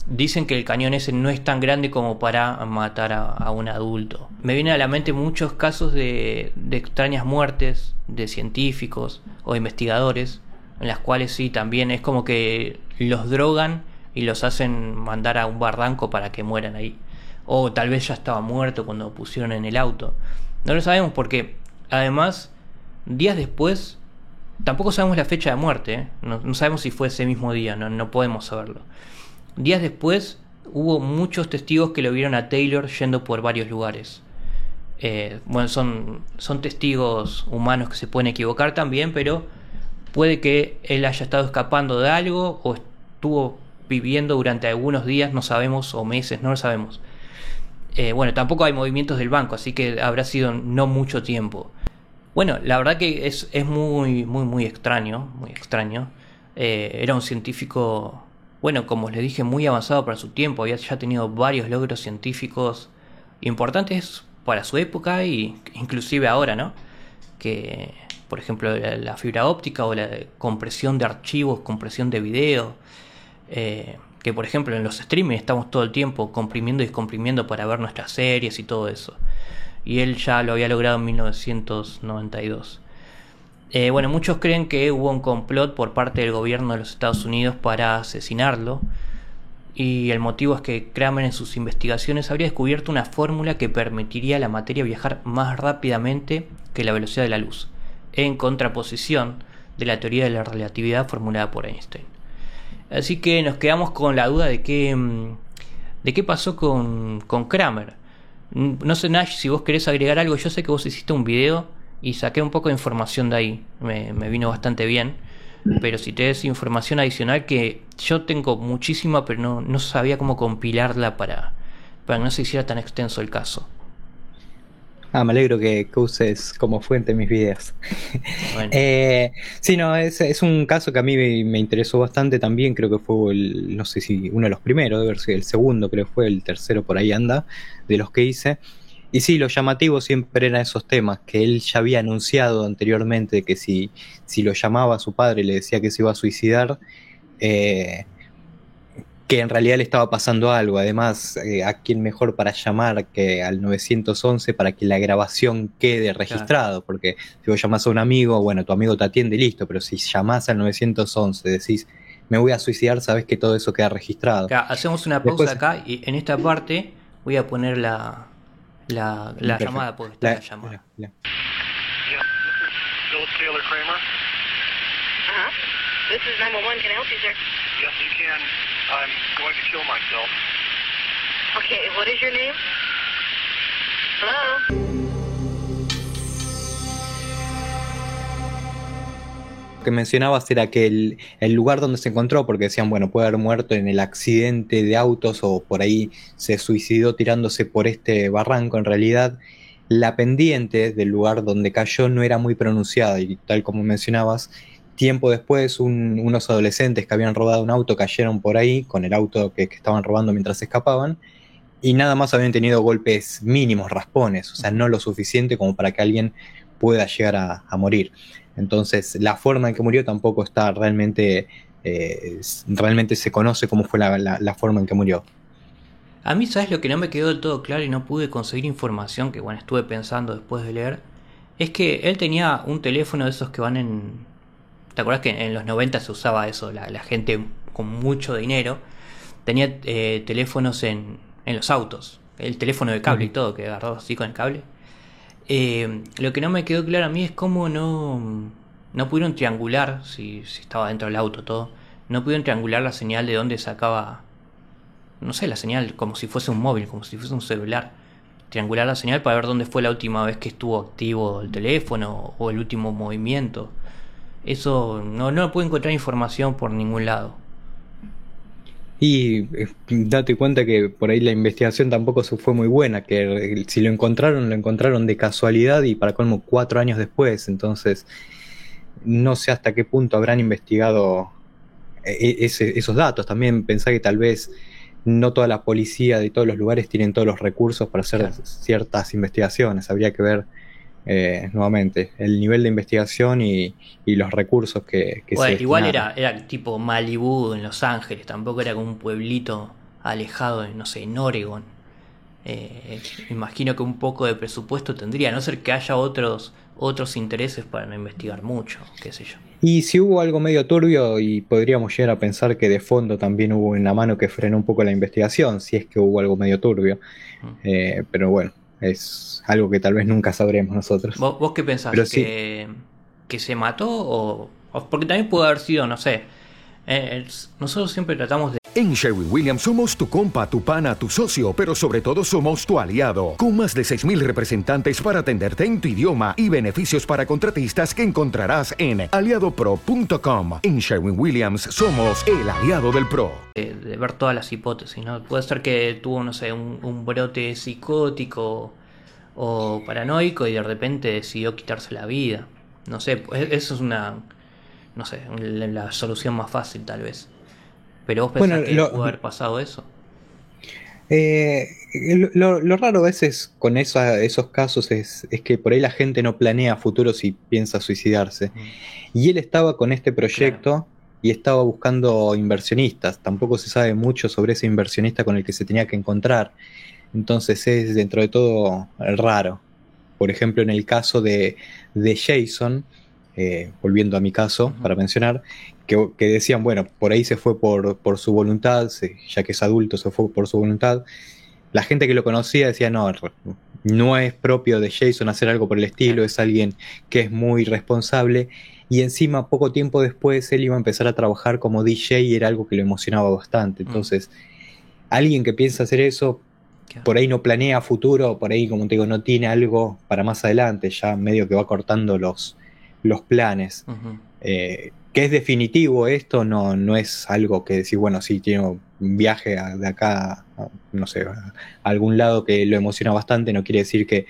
dicen que el cañón ese no es tan grande como para matar a, un adulto. Me vienen a la mente muchos casos de, de extrañas muertes de científicos o investigadores, en las cuales sí, también es como que los drogan y los hacen mandar a un barranco para que mueran ahí. O tal vez ya estaba muerto cuando pusieron en el auto. No lo sabemos porque, además, días después, tampoco sabemos la fecha de muerte. ¿eh? No, no, sabemos si fue ese mismo día, no, no podemos saberlo. Días después, hubo muchos testigos que lo vieron a Taylor yendo por varios lugares. Eh, bueno, son, son testigos humanos que se pueden equivocar también, pero puede que él haya estado escapando de algo o estuvo viviendo durante algunos días, no sabemos, o meses, no lo sabemos. Eh, bueno, tampoco hay movimientos del banco, así que habrá sido no mucho tiempo. Bueno, la verdad que es, es muy, muy, muy extraño, muy extraño. Eh, era un científico, bueno, como les dije, muy avanzado para su tiempo, había ya tenido varios logros científicos importantes para su época y inclusive ahora, ¿no? Que, por ejemplo, la, la fibra óptica o la compresión de archivos, compresión de video, eh, que por ejemplo en los streaming estamos todo el tiempo comprimiendo y descomprimiendo para ver nuestras series y todo eso. Y él ya lo había logrado en 1992. Eh, bueno, muchos creen que hubo un complot por parte del gobierno de los Estados Unidos para asesinarlo. Y el motivo es que Kramer en sus investigaciones habría descubierto una fórmula que permitiría a la materia viajar más rápidamente que la velocidad de la luz, en contraposición de la teoría de la relatividad formulada por Einstein. Así que nos quedamos con la duda de qué, de qué pasó con, con Kramer. No sé, Nash, si vos querés agregar algo. Yo sé que vos hiciste un video y saqué un poco de información de ahí. Me, me vino bastante bien. Pero si te des información adicional que yo tengo muchísima, pero no, no sabía cómo compilarla para, para que no se hiciera tan extenso el caso. Ah, me alegro que, que uses como fuente mis videos. Bueno. eh, sí, no, es, es, un caso que a mí me, me, interesó bastante también. Creo que fue el, no sé si uno de los primeros, debe ser el segundo, creo que fue el tercero por ahí anda, de los que hice. Y sí, lo llamativo siempre eran esos temas que él ya había anunciado anteriormente que si, si lo llamaba a su padre y le decía que se iba a suicidar, eh, que en realidad le estaba pasando algo. Además, eh, ¿a quién mejor para llamar que al 911 para que la grabación quede registrado? Claro. Porque si vos llamás a un amigo, bueno, tu amigo te atiende y listo, pero si llamás al 911, decís, me voy a suicidar, sabes que todo eso queda registrado. Claro, hacemos una pausa Después, acá y en esta parte voy a poner la, la, la llamada, porque está la, la llamada. La, la. Taylor Kramer. Uh-huh. This is 911. Can I help you, sir? Yes, you can. I'm going to kill myself. Okay, what is your name? Hello? Que mencionabas era que el, el, lugar donde se encontró, porque decían, bueno, puede haber muerto en el accidente de autos o por ahí se suicidó tirándose por este barranco, en realidad la pendiente del lugar donde cayó no era muy pronunciada y tal como mencionabas, tiempo después un, unos adolescentes que habían robado un auto cayeron por ahí con el auto que, estaban robando mientras escapaban y nada más habían tenido golpes mínimos, raspones, o sea, no lo suficiente como para que alguien pueda llegar a morir. Entonces, la forma en que murió tampoco está realmente, eh, realmente se conoce cómo fue la, la, la, forma en que murió. A mí, ¿sabes lo que no me quedó del todo claro y no pude conseguir información que, bueno, estuve pensando después de leer? Es que él tenía un teléfono de esos que van en, ¿Te acuerdas que en los 90 se usaba eso? La, la gente con mucho dinero tenía eh, teléfonos en, en, los autos. El teléfono de cable uh -huh. y todo, que agarraba así con el cable. Eh, lo que no me quedó claro a mí es cómo no, no pudieron triangular, si, si estaba dentro del auto todo, no pudieron triangular la señal de dónde sacaba, no sé, la señal como si fuese un móvil, como si fuese un celular. Triangular la señal para ver dónde fue la última vez que estuvo activo el teléfono o el último movimiento. Eso no, no pude encontrar información por ningún lado. Y eh, date cuenta que por ahí la investigación tampoco fue muy buena, que si lo encontraron, lo encontraron de casualidad y para colmo cuatro años después, entonces no sé hasta qué punto habrán investigado eh, ese, esos datos. También pensá que tal vez no toda la policía de todos los lugares tienen todos los recursos para hacer claro. ciertas investigaciones, habría que ver eh, nuevamente, el nivel de investigación y, y los recursos que, que bueno, se Igual era, era tipo Malibu en Los Ángeles, tampoco era como un pueblito alejado, no sé, en Oregon. Eh, imagino que un poco de presupuesto tendría, a no ser que haya otros otros intereses para no investigar mucho, qué sé yo. Y si hubo algo medio turbio y podríamos llegar a pensar que de fondo también hubo una mano que frenó un poco la investigación, si es que hubo algo medio turbio. Eh, pero bueno, es algo que tal vez nunca sabremos nosotros. ¿Vos, qué pensás? ¿Que, ¿Que se mató o, Porque también pudo haber sido, no sé. Eh, nosotros siempre tratamos de en Sherwin Williams somos tu compa, tu pana, tu socio, pero sobre todo somos tu aliado, con más de 6.000 representantes para atenderte en tu idioma y beneficios para contratistas que encontrarás en aliadopro.com. En Sherwin Williams somos el aliado del PRO. De, ver todas las hipótesis, ¿no? Puede ser que tuvo, no sé, un, brote psicótico o paranoico y de repente decidió quitarse la vida. No sé, pues, eso es una, no sé, la solución más fácil tal vez. Pero vos pensás que pudo haber pasado eso. Eh, lo, raro a veces con esos casos es, que por ahí la gente no planea futuros y piensa suicidarse. Mm. Y él estaba con este proyecto y estaba buscando inversionistas. Tampoco se sabe mucho sobre ese inversionista con el que se tenía que encontrar. Entonces es dentro de todo raro. Por ejemplo, en el caso de, de Jason, eh, volviendo a mi caso, para mencionar, que, decían, bueno, por ahí se fue por, por su voluntad, ya que es adulto, se fue por su voluntad. La gente que lo conocía decía, no, no es propio de Jason hacer algo por el estilo, es alguien que es muy responsable. Y encima, poco tiempo después, él iba a empezar a trabajar como DJ y era algo que lo emocionaba bastante. Mm. Entonces, alguien que piensa hacer eso, por ahí no planea futuro, por ahí, como te digo, no tiene algo para más adelante, ya medio que va cortando los, los planes. Eh, que es definitivo esto, no, no es algo que decir, bueno, sí, tiene un viaje de acá, no sé, a algún lado que lo emociona bastante, no quiere decir que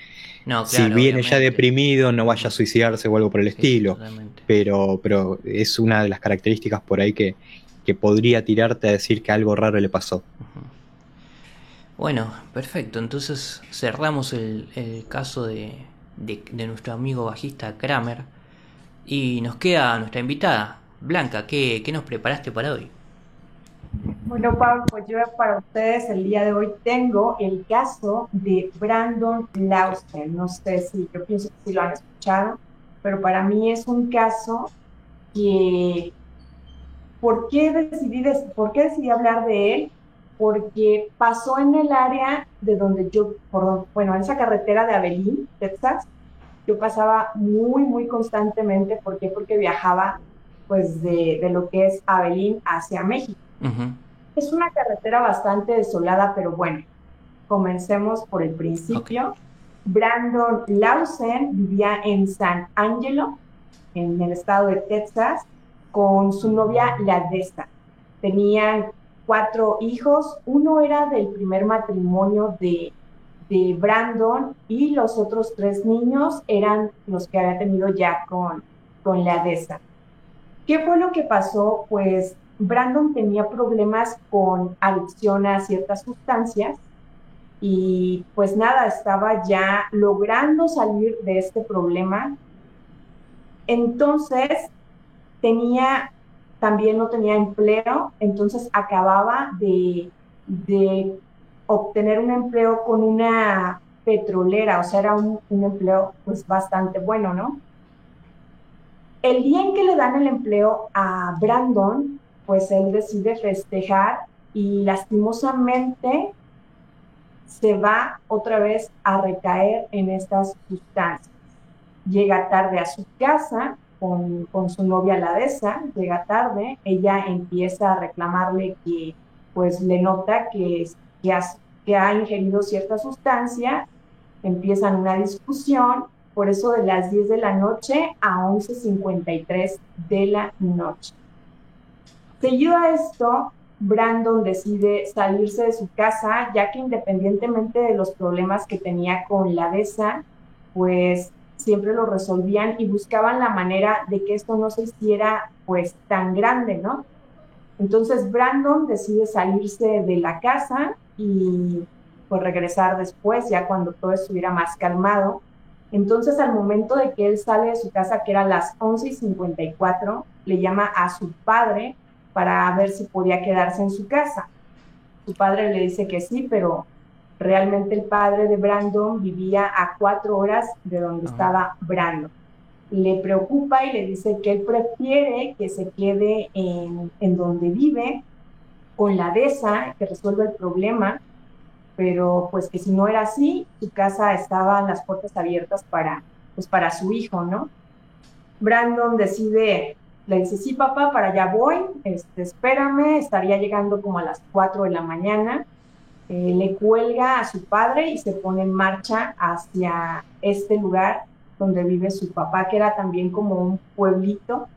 si viene ya deprimido no vaya a suicidarse o algo por el estilo. Pero, pero es una de las características por ahí que, que podría tirarte a decir que algo raro le pasó. Bueno, perfecto. Entonces cerramos el, el caso de, de, de nuestro amigo bajista Kramer. Y nos queda nuestra invitada, Blanca, ¿qué, nos preparaste para hoy? Bueno, Pablo, pues yo para ustedes el día de hoy tengo el caso de Brandon Lausten. No sé si, yo pienso que sí lo han escuchado, pero para mí es un caso que, ¿por qué decidí, por qué decidí hablar de él? Porque pasó en el área de donde yo, por, bueno, en esa carretera de Abilene, Texas, yo pasaba muy, muy constantemente. ¿Por qué? Porque viajaba pues de, de lo que es Abelín hacia México. Es una carretera bastante desolada, pero bueno, comencemos por el principio. Brandon Lawson vivía en San Angelo, en el estado de Texas, con su novia Ladesta. Tenían cuatro hijos, uno era del primer matrimonio de de Brandon y los otros tres niños eran los que había tenido ya con, con la DESA. ¿Qué fue lo que pasó? Pues Brandon tenía problemas con adicción a ciertas sustancias y pues nada, estaba ya logrando salir de este problema. Entonces tenía, también no tenía empleo, entonces acababa de, de obtener un empleo con una petrolera, o sea, era un, empleo pues bastante bueno, ¿no? El día en que le dan el empleo a Brandon, pues él decide festejar y lastimosamente se va otra vez a recaer en estas sustancias. Llega tarde a su casa con, con su novia Ladesa, llega tarde, ella empieza a reclamarle que pues le nota que que, ha ingerido cierta sustancia, empiezan una discusión, por eso de las 10 de la noche a 11.53 de la noche. Seguido a esto, Brandon decide salirse de su casa, ya que independientemente de los problemas que tenía con la DESA, pues siempre lo resolvían y buscaban la manera de que esto no se hiciera pues tan grande, ¿no? Entonces Brandon decide salirse de la casa y pues regresar después, ya cuando todo estuviera más calmado. Entonces al momento de que él sale de su casa, que era las 11 y 54, le llama a su padre para ver si podía quedarse en su casa. Su padre le dice que sí, pero realmente el padre de Brandon vivía a cuatro horas de donde estaba Brandon. Le preocupa y le dice que él prefiere que se quede en, en donde vive con la DESA, que resuelva el problema, pero pues que si no era así, su casa estaban las puertas abiertas para, pues para su hijo, ¿no? Brandon decide, le dice, sí, papá, para allá voy, este, espérame, estaría llegando como a las 4 de la mañana. Eh, le cuelga a su padre y se pone en marcha hacia este lugar donde vive su papá, que era también como un pueblito.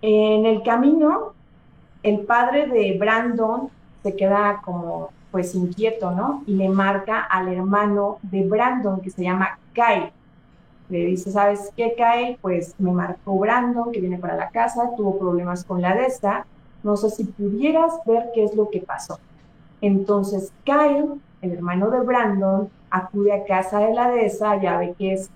En el camino, el padre de Brandon se queda como pues inquieto, ¿no? Y le marca al hermano de Brandon, que se llama Kyle. Le dice, ¿sabes qué, Kyle? Pues me marcó Brandon, que viene para la casa, tuvo problemas con la DESA, no sé si pudieras ver qué es lo que pasó. Entonces Kyle, el hermano de Brandon, acude a casa de la DESA, ya ve qué es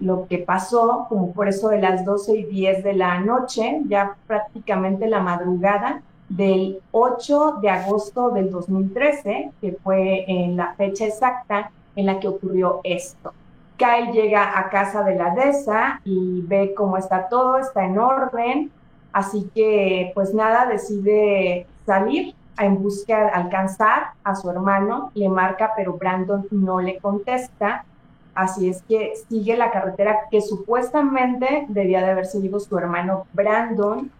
lo que pasó, como por eso de las 12 y 10 de la noche, ya prácticamente la madrugada, del 8 de agosto del 2013, que fue en la fecha exacta en la que ocurrió esto. Kyle llega a casa de la DESA y ve cómo está todo, está en orden, así que pues nada, decide salir en busca de alcanzar a su hermano, le marca, pero Brandon no le contesta, así es que sigue la carretera que supuestamente debía de haber seguido su hermano Brandon,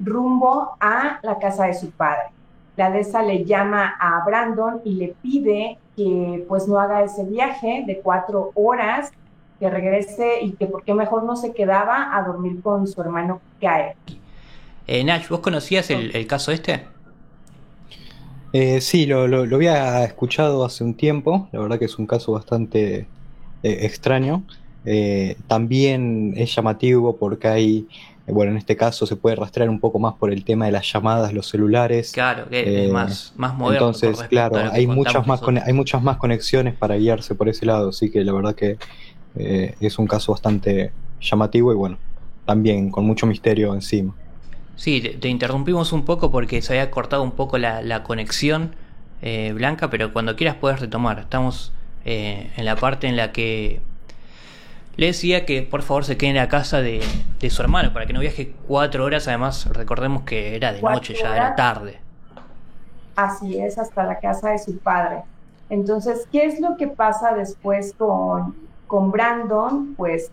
rumbo a la casa de su padre. La DESA le llama a Brandon y le pide que pues no haga ese viaje de cuatro horas, que regrese y que por qué mejor no se quedaba a dormir con su hermano Kyle. Eh, Nash, ¿vos conocías el, el caso este? Eh, sí, lo, lo, lo, había escuchado hace un tiempo, la verdad que es un caso bastante eh, extraño. Eh, también es llamativo porque hay bueno, en este caso se puede rastrear un poco más por el tema de las llamadas, los celulares. Claro, que es más, más moderno. Entonces, claro, hay muchas, más hay muchas más conexiones para guiarse por ese lado, así que la verdad que eh, es un caso bastante llamativo y bueno, también con mucho misterio encima. Sí, te, te interrumpimos un poco porque se había cortado un poco la, la conexión, eh, Blanca, pero cuando quieras puedes retomar. Estamos eh, en la parte en la que le decía que por favor se quede en la casa de, de, su hermano para que no viaje cuatro horas. Además, recordemos que era de noche, ya era tarde. Así es, hasta la casa de su padre. Entonces, ¿qué es lo que pasa después con, con Brandon? Pues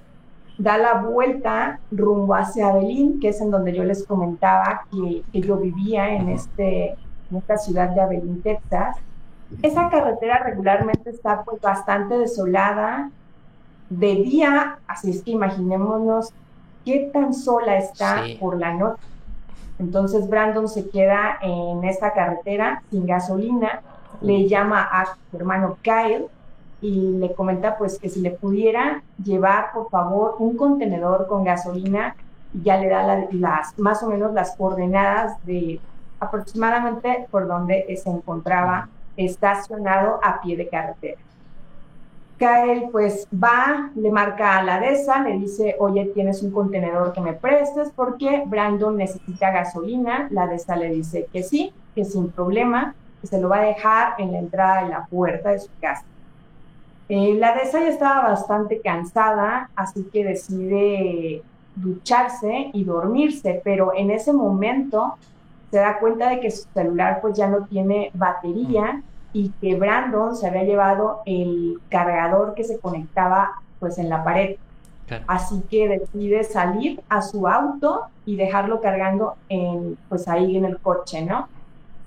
da la vuelta rumbo hacia Abelín, que es en donde yo les comentaba que, que yo vivía en, este, en esta ciudad de Abelín, Texas. Esa carretera regularmente está pues bastante desolada, de día, así es que imaginémonos qué tan sola está sí. por la noche. Entonces Brandon se queda en esta carretera sin gasolina, le llama a su hermano Kyle y le comenta pues que si le pudiera llevar por favor un contenedor con gasolina y ya le da la, las más o menos las coordenadas de aproximadamente por donde se encontraba estacionado a pie de carretera. Kyle pues va, le marca a la DESA, le dice, oye, tienes un contenedor que me prestes porque Brandon necesita gasolina. La DESA le dice que sí, que sin problema, que se lo va a dejar en la entrada de la puerta de su casa. Eh, la DESA ya estaba bastante cansada, así que decide ducharse y dormirse, pero en ese momento se da cuenta de que su celular pues ya no tiene batería y que Brandon se había llevado el cargador que se conectaba pues en la pared. Claro. Así que decide salir a su auto y dejarlo cargando en pues ahí en el coche, ¿no?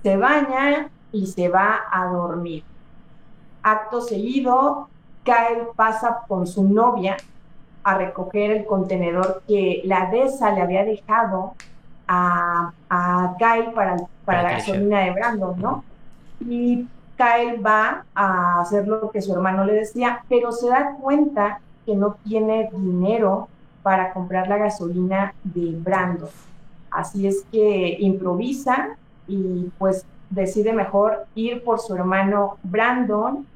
Se baña y se va a dormir. Acto seguido, Kyle pasa con su novia a recoger el contenedor que la DESA le había dejado a, a Kyle para, para, para la gasolina de Brandon, ¿no? Y Kyle va a hacer lo que su hermano le decía, pero se da cuenta que no tiene dinero para comprar la gasolina de Brandon. Así es que improvisa y pues decide mejor ir por su hermano Brandon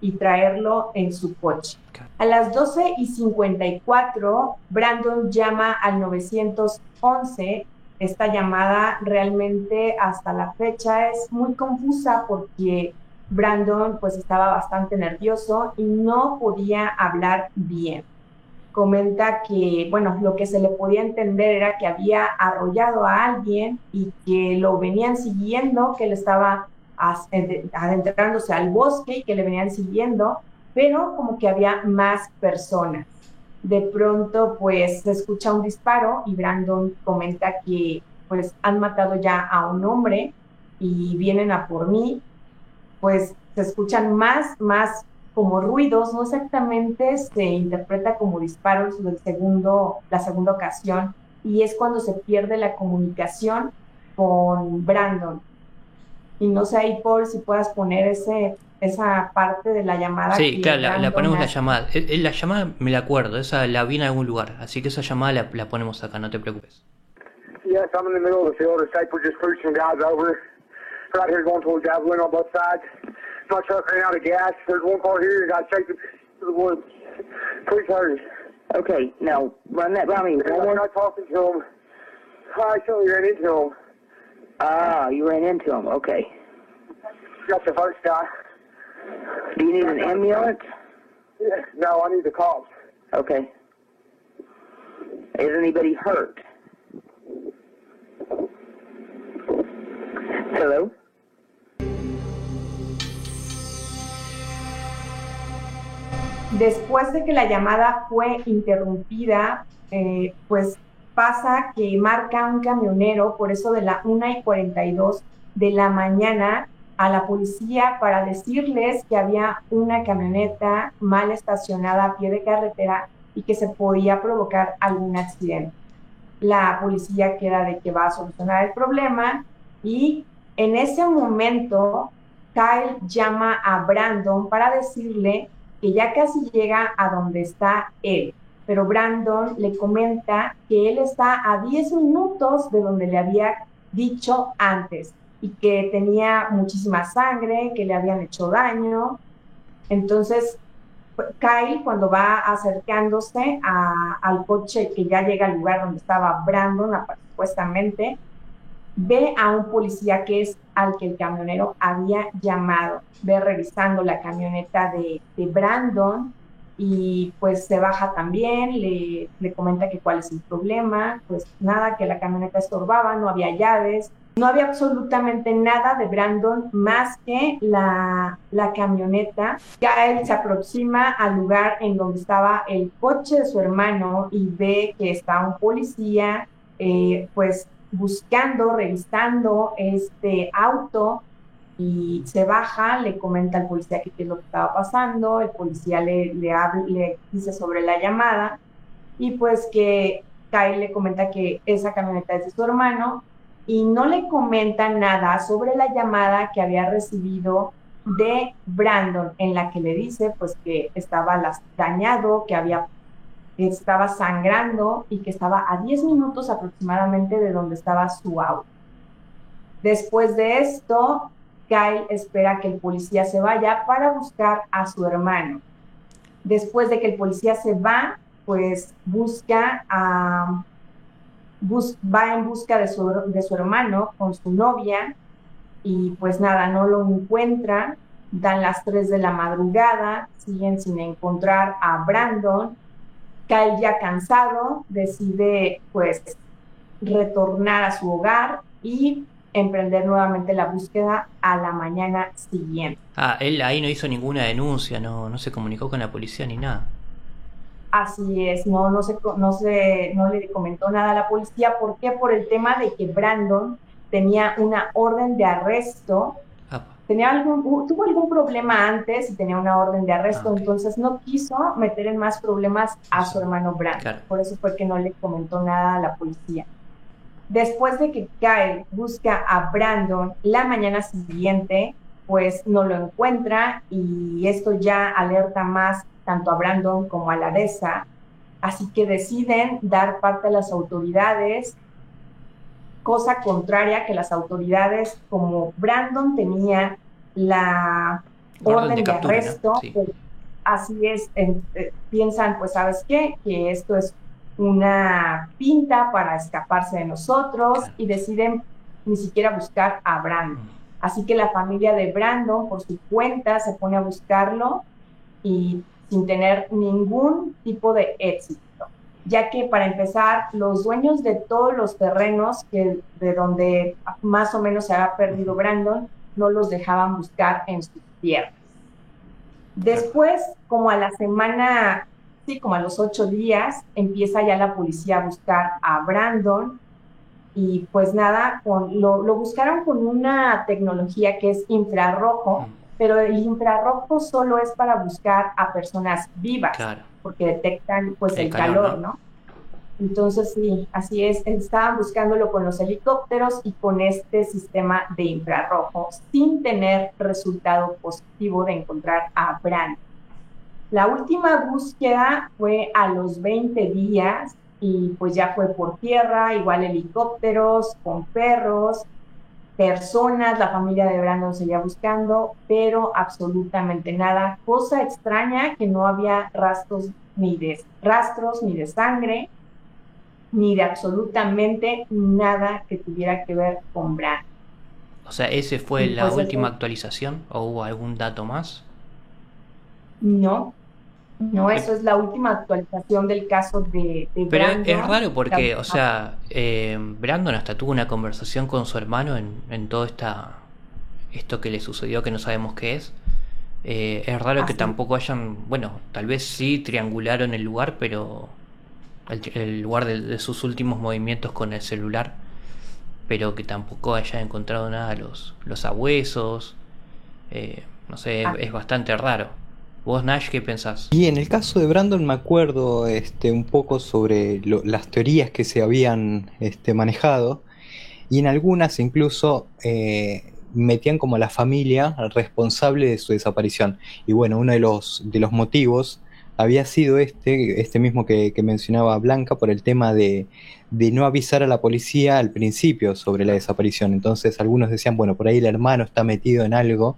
y traerlo en su coche. A las 12 y 54, Brandon llama al 911 esta llamada realmente hasta la fecha es muy confusa porque Brandon pues estaba bastante nervioso y no podía hablar bien. Comenta que, bueno, lo que se le podía entender era que había arrollado a alguien y que lo venían siguiendo, que él estaba adentrándose al bosque y que le venían siguiendo, pero como que había más personas. De pronto, pues se escucha un disparo y Brandon comenta que pues han matado ya a un hombre y vienen a por mí. Pues se escuchan más, más como ruidos, no exactamente se interpreta como disparos del segundo, la segunda ocasión, y es cuando se pierde la comunicación con Brandon. Y no sé ahí, Paul, si puedas poner ese esa parte de la llamada. Sí, claro, la, ponemos la llamada. Eh, eh, la llamada me la acuerdo, esa la vi en algún lugar, así que esa llamada la, la ponemos acá, no te preocupes. Yes, I'm in the middle of the field. We're just pushing guys over. Right here going towards Javelin on both sides. Not truck they're out of gas. There's one car here. You Got chasing to the woods. Please hurry. Okay, now run that by me. I'm not talking to him. I actually ran into him. Ah, you ran into him. Okay. Got the first guy. Do you need an ambulance? No, I need the cops. Okay. Is anybody hurt? Hello? Después de que la llamada fue interrumpida, eh, pues pasa que marca un camionero, por eso de la 1 y 42 de la mañana, a la policía para decirles que había una camioneta mal estacionada a pie de carretera y que se podía provocar algún accidente. La policía queda de que va a solucionar el problema y en ese momento Kyle llama a Brandon para decirle que ya casi llega a donde está él, pero Brandon le comenta que él está a 10 minutos de donde le había dicho antes y que tenía muchísima sangre, que le habían hecho daño. Entonces, Kyle, cuando va acercándose al coche que ya llega al lugar donde estaba Brandon, supuestamente, ve a un policía que es al que el camionero había llamado. Ve revisando la camioneta de, de Brandon y pues se baja también, le, le comenta que cuál es el problema, pues nada, que la camioneta estorbaba, no había llaves, no había absolutamente nada de Brandon más que la, la camioneta. Ya él se aproxima al lugar en donde estaba el coche de su hermano y ve que está un policía, eh, pues buscando, revisando este auto y se baja, le comenta al policía qué es lo que estaba pasando, el policía le, le, le dice sobre la llamada y pues que Kyle le comenta que esa camioneta es de su hermano y no le comenta nada sobre la llamada que había recibido de Brandon en la que le dice pues que estaba dañado, que había estaba sangrando y que estaba a 10 minutos aproximadamente de donde estaba su auto. Después de esto, Kyle espera que el policía se vaya para buscar a su hermano. Después de que el policía se va, pues busca a va en busca de su, de su hermano con su novia y pues nada, no lo encuentran. Dan las 3 de la madrugada, siguen sin encontrar a Brandon. Kyle ya cansado, decide pues retornar a su hogar y emprender nuevamente la búsqueda a la mañana siguiente. Ah, él ahí no hizo ninguna denuncia, no, no se comunicó con la policía ni nada. Así es, no, no, se, no, se, no le comentó nada a la policía. ¿Por qué? Por el tema de que Brandon tenía una orden de arresto. Tenía algún, tuvo algún problema antes y tenía una orden de arresto, ah, entonces no quiso meter en más problemas a su hermano Brandon. Por eso fue que no le comentó nada a la policía. Después de que Kyle busca a Brandon la mañana siguiente, pues no lo encuentra y esto ya alerta más tanto a Brandon como a la DESA, así que deciden dar parte a las autoridades, cosa contraria que las autoridades, como Brandon tenía la orden, de, arresto, pues, así es, eh, piensan, pues sabes qué, que esto es una pinta para escaparse de nosotros y deciden ni siquiera buscar a Brandon. Así que la familia de Brandon, por su cuenta, se pone a buscarlo y sin tener ningún tipo de éxito, ya que para empezar, los dueños de todos los terrenos que, de donde más o menos se había perdido Brandon, no los dejaban buscar en sus tierras. Después, como a la semana, sí, como a los ocho días, empieza ya la policía a buscar a Brandon y pues nada, con, lo, lo buscaron con una tecnología que es infrarrojo, pero el infrarrojo solo es para buscar a personas vivas, porque detectan pues el, calor, ¿no? Entonces sí, así es, estaban buscándolo con los helicópteros y con este sistema de infrarrojo, sin tener resultado positivo de encontrar a Brand. La última búsqueda fue a los 20 días y pues ya fue por tierra, igual helicópteros, con perros, personas, la familia de Brandon seguía buscando, pero absolutamente nada. Cosa extraña que no había rastros ni de rastros ni de sangre, ni de absolutamente nada que tuviera que ver con Brandon. O sea, ¿ese fue la pues, última eso- actualización o hubo algún dato más? No, no, eso es la última actualización del caso de, de Pero Brandon. es raro porque, o sea, eh, Brandon hasta tuvo una conversación con su hermano en, en todo esta, esto que le sucedió que no sabemos qué es. Eh, es raro Ah, que tampoco hayan, bueno, tal vez sí triangularon el lugar, pero el, el lugar de, de sus últimos movimientos con el celular, pero que tampoco hayan encontrado nada los, los abuesos. Eh, no sé, Ah. es bastante raro. ¿Vos, Nash, qué pensás? Y en el caso de Brandon me acuerdo este, un poco sobre lo- las teorías que se habían este, manejado y en algunas incluso eh, metían como a la familia responsable de su desaparición. Y bueno, uno de los, de los motivos había sido este, este mismo que, que mencionaba Blanca por el tema de, de no avisar a la policía al principio sobre la desaparición. Entonces algunos decían, bueno, por ahí el hermano está metido en algo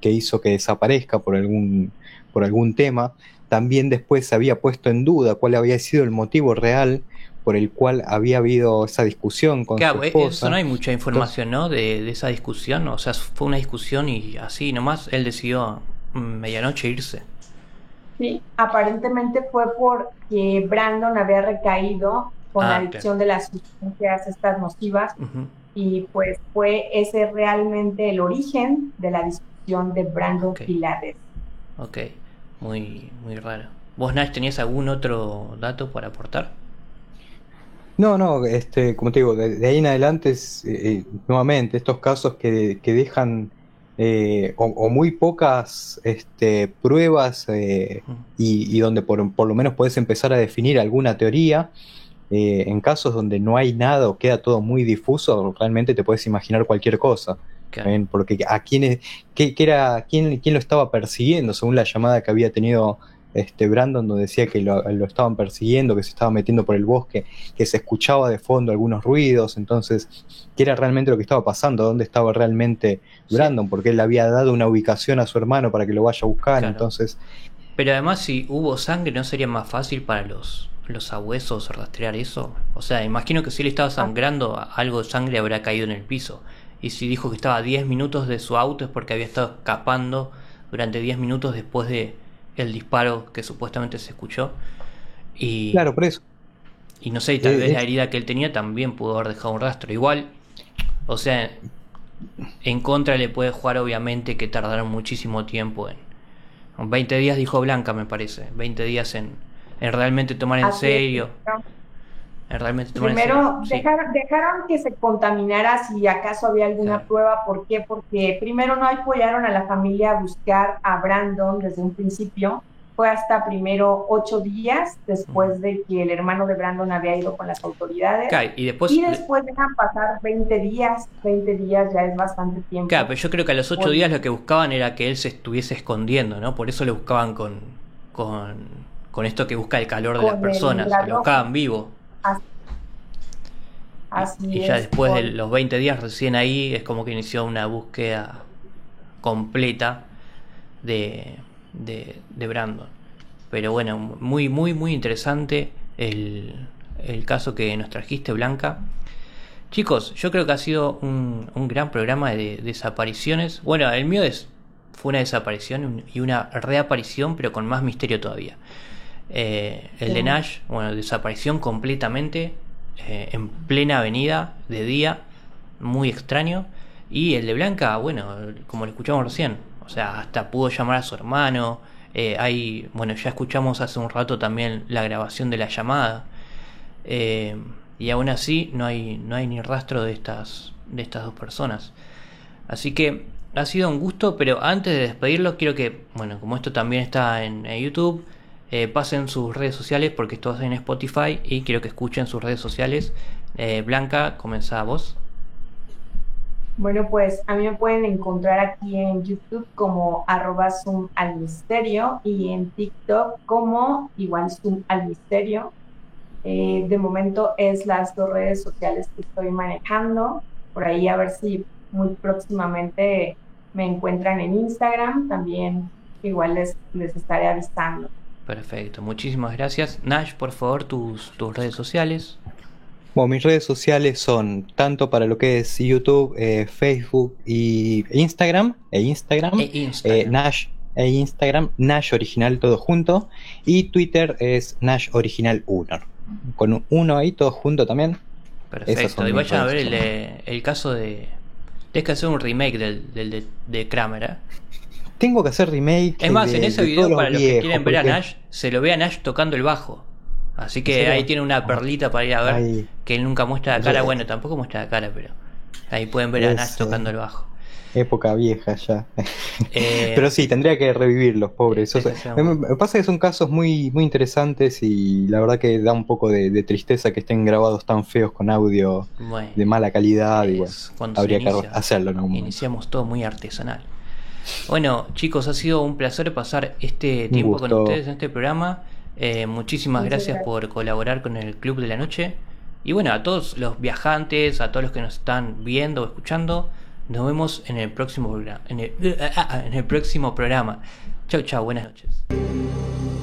que hizo que desaparezca por algún, por algún tema. También después se había puesto en duda cuál había sido el motivo real por el cual había habido esa discusión con Claro, su e- esposa. eso no hay mucha información, ¿no? De, de esa discusión. O sea, fue una discusión y así nomás él decidió medianoche irse. Sí, aparentemente fue porque Brandon había recaído con Ah, la adicción de las sustancias estas nocivas y pues fue ese realmente el origen de la discusión de Brandon y la de Ok, muy, muy raro. ¿Vos, Nash, tenías algún otro dato para aportar? No, no, este, como te digo, de, de ahí en adelante es, eh, eh, nuevamente, estos casos que, que dejan eh, o, o muy pocas este, pruebas eh, y, y donde por, por lo menos puedes empezar a definir alguna teoría, en casos donde no hay nada o queda todo muy difuso, realmente te puedes imaginar cualquier cosa. Porque a quién, es- qué, qué era, quién, quién lo estaba persiguiendo, según la llamada que había tenido este Brandon, donde decía que lo, lo estaban persiguiendo, que se estaba metiendo por el bosque, que se escuchaba de fondo algunos ruidos, entonces, ¿qué era realmente lo que estaba pasando? ¿Dónde estaba realmente Brandon? Porque él le había dado una ubicación a su hermano para que lo vaya a buscar, Claro. entonces, Pero además, si hubo sangre, ¿no sería más fácil para los, los abuesos rastrear eso? O sea, imagino que si él estaba sangrando, algo de sangre habrá caído en el piso. Y si dijo que estaba a 10 minutos de su auto es porque había estado escapando durante 10 minutos después de el disparo que supuestamente se escuchó. Y, claro, por eso. y no sé, y tal Eh, vez la herida que él tenía también pudo haber dejado un rastro. Igual, o sea, en contra le puede jugar obviamente que tardaron muchísimo tiempo en... 20 días dijo Blanca, me parece. 20 días en, en realmente tomar en Así es, serio. ¿no? Realmente Primero sí. dejaron, dejaron que se contaminara si acaso había alguna prueba. ¿Por qué? Porque primero no apoyaron a la familia a buscar a Brandon desde un principio. Fue hasta primero ocho días después de que el hermano de Brandon había ido con las autoridades. Claro, y después- y después dejan pasar 20 días. 20 días ya es bastante tiempo. Claro, pero yo creo que a los 8 Por- días lo que buscaban era que él se estuviese escondiendo, ¿no? Por eso lo buscaban con, con, con esto que busca el calor de las personas. Lo buscaban vivo. Así, así Y ya es, después de los 20 días recién ahí es como que inició una búsqueda completa de, de, de Brandon. Pero bueno, muy, muy, muy interesante el, el caso que nos trajiste, Blanca. Chicos, yo creo que ha sido un, un gran programa de desapariciones. Bueno, el mío es, fue una desaparición y una reaparición, pero con más misterio todavía. Eh, el de Nash, bueno, desaparición completamente eh, en plena avenida de día, muy extraño. Y el de Blanca, bueno, como lo escuchamos recién, o sea, hasta pudo llamar a su hermano. Eh, hay, bueno, ya escuchamos hace un rato también la grabación de la llamada. Eh, y aún así no hay, no hay ni rastro de estas, de estas dos personas. Así que ha sido un gusto, pero antes de despedirlos quiero que, bueno, como esto también está en, en YouTube, eh, pasen sus redes sociales porque esto en Spotify y quiero que escuchen sus redes sociales. Eh, Blanca, comenzá vos. Bueno, pues a mí me pueden encontrar aquí en YouTube como arroba zoom al misterio y en TikTok como igual zoom al misterio. Eh, de momento es las dos redes sociales que estoy manejando. Por ahí a ver si muy próximamente me encuentran en Instagram. También igual les, les estaré avisando. Perfecto, muchísimas gracias. Nash, por favor, tus, tus redes sociales. Bueno, mis redes sociales son tanto para lo que es YouTube, eh, Facebook y Instagram, e Instagram, E Instagram. eh, Nash e Instagram, Nash Original todo junto, y Twitter es Nash Original 1, con un 1 ahí todo junto también. Perfecto. Y vayan a ver el, de- el caso de. Tienes que hacer un remake del, del de, de Kramer, ¿eh? Tengo que hacer remake. Es más, de- en ese de video, para los que quieren ver a Nash, se lo ve a Nash tocando el bajo. Así que ahí tiene una perlita para ir a ver. Ahí. Que él nunca muestra la cara. Bueno, tampoco muestra la cara, pero ahí pueden ver a Es, Nash tocando el bajo. Época vieja ya. Eh, Pero sí, tendría que revivirlos, pobres. O sea, sí, sí, me, pasa que son casos muy, muy interesantes y la verdad que da un poco de, de tristeza que estén grabados tan feos con audio Bueno, de mala calidad. Y bueno, cuando se habría que hacerlo en algún momento. Iniciamos todo muy artesanal. Bueno, chicos, ha sido un placer pasar este tiempo con ustedes en este programa. Eh, muchísimas Muchas gracias gracias. por colaborar con el Club de la Noche. Y bueno, a todos los viajantes, a todos los que nos están viendo o escuchando, nos vemos en el próximo programa. En el, en el próximo programa. Chau, chau, buenas noches.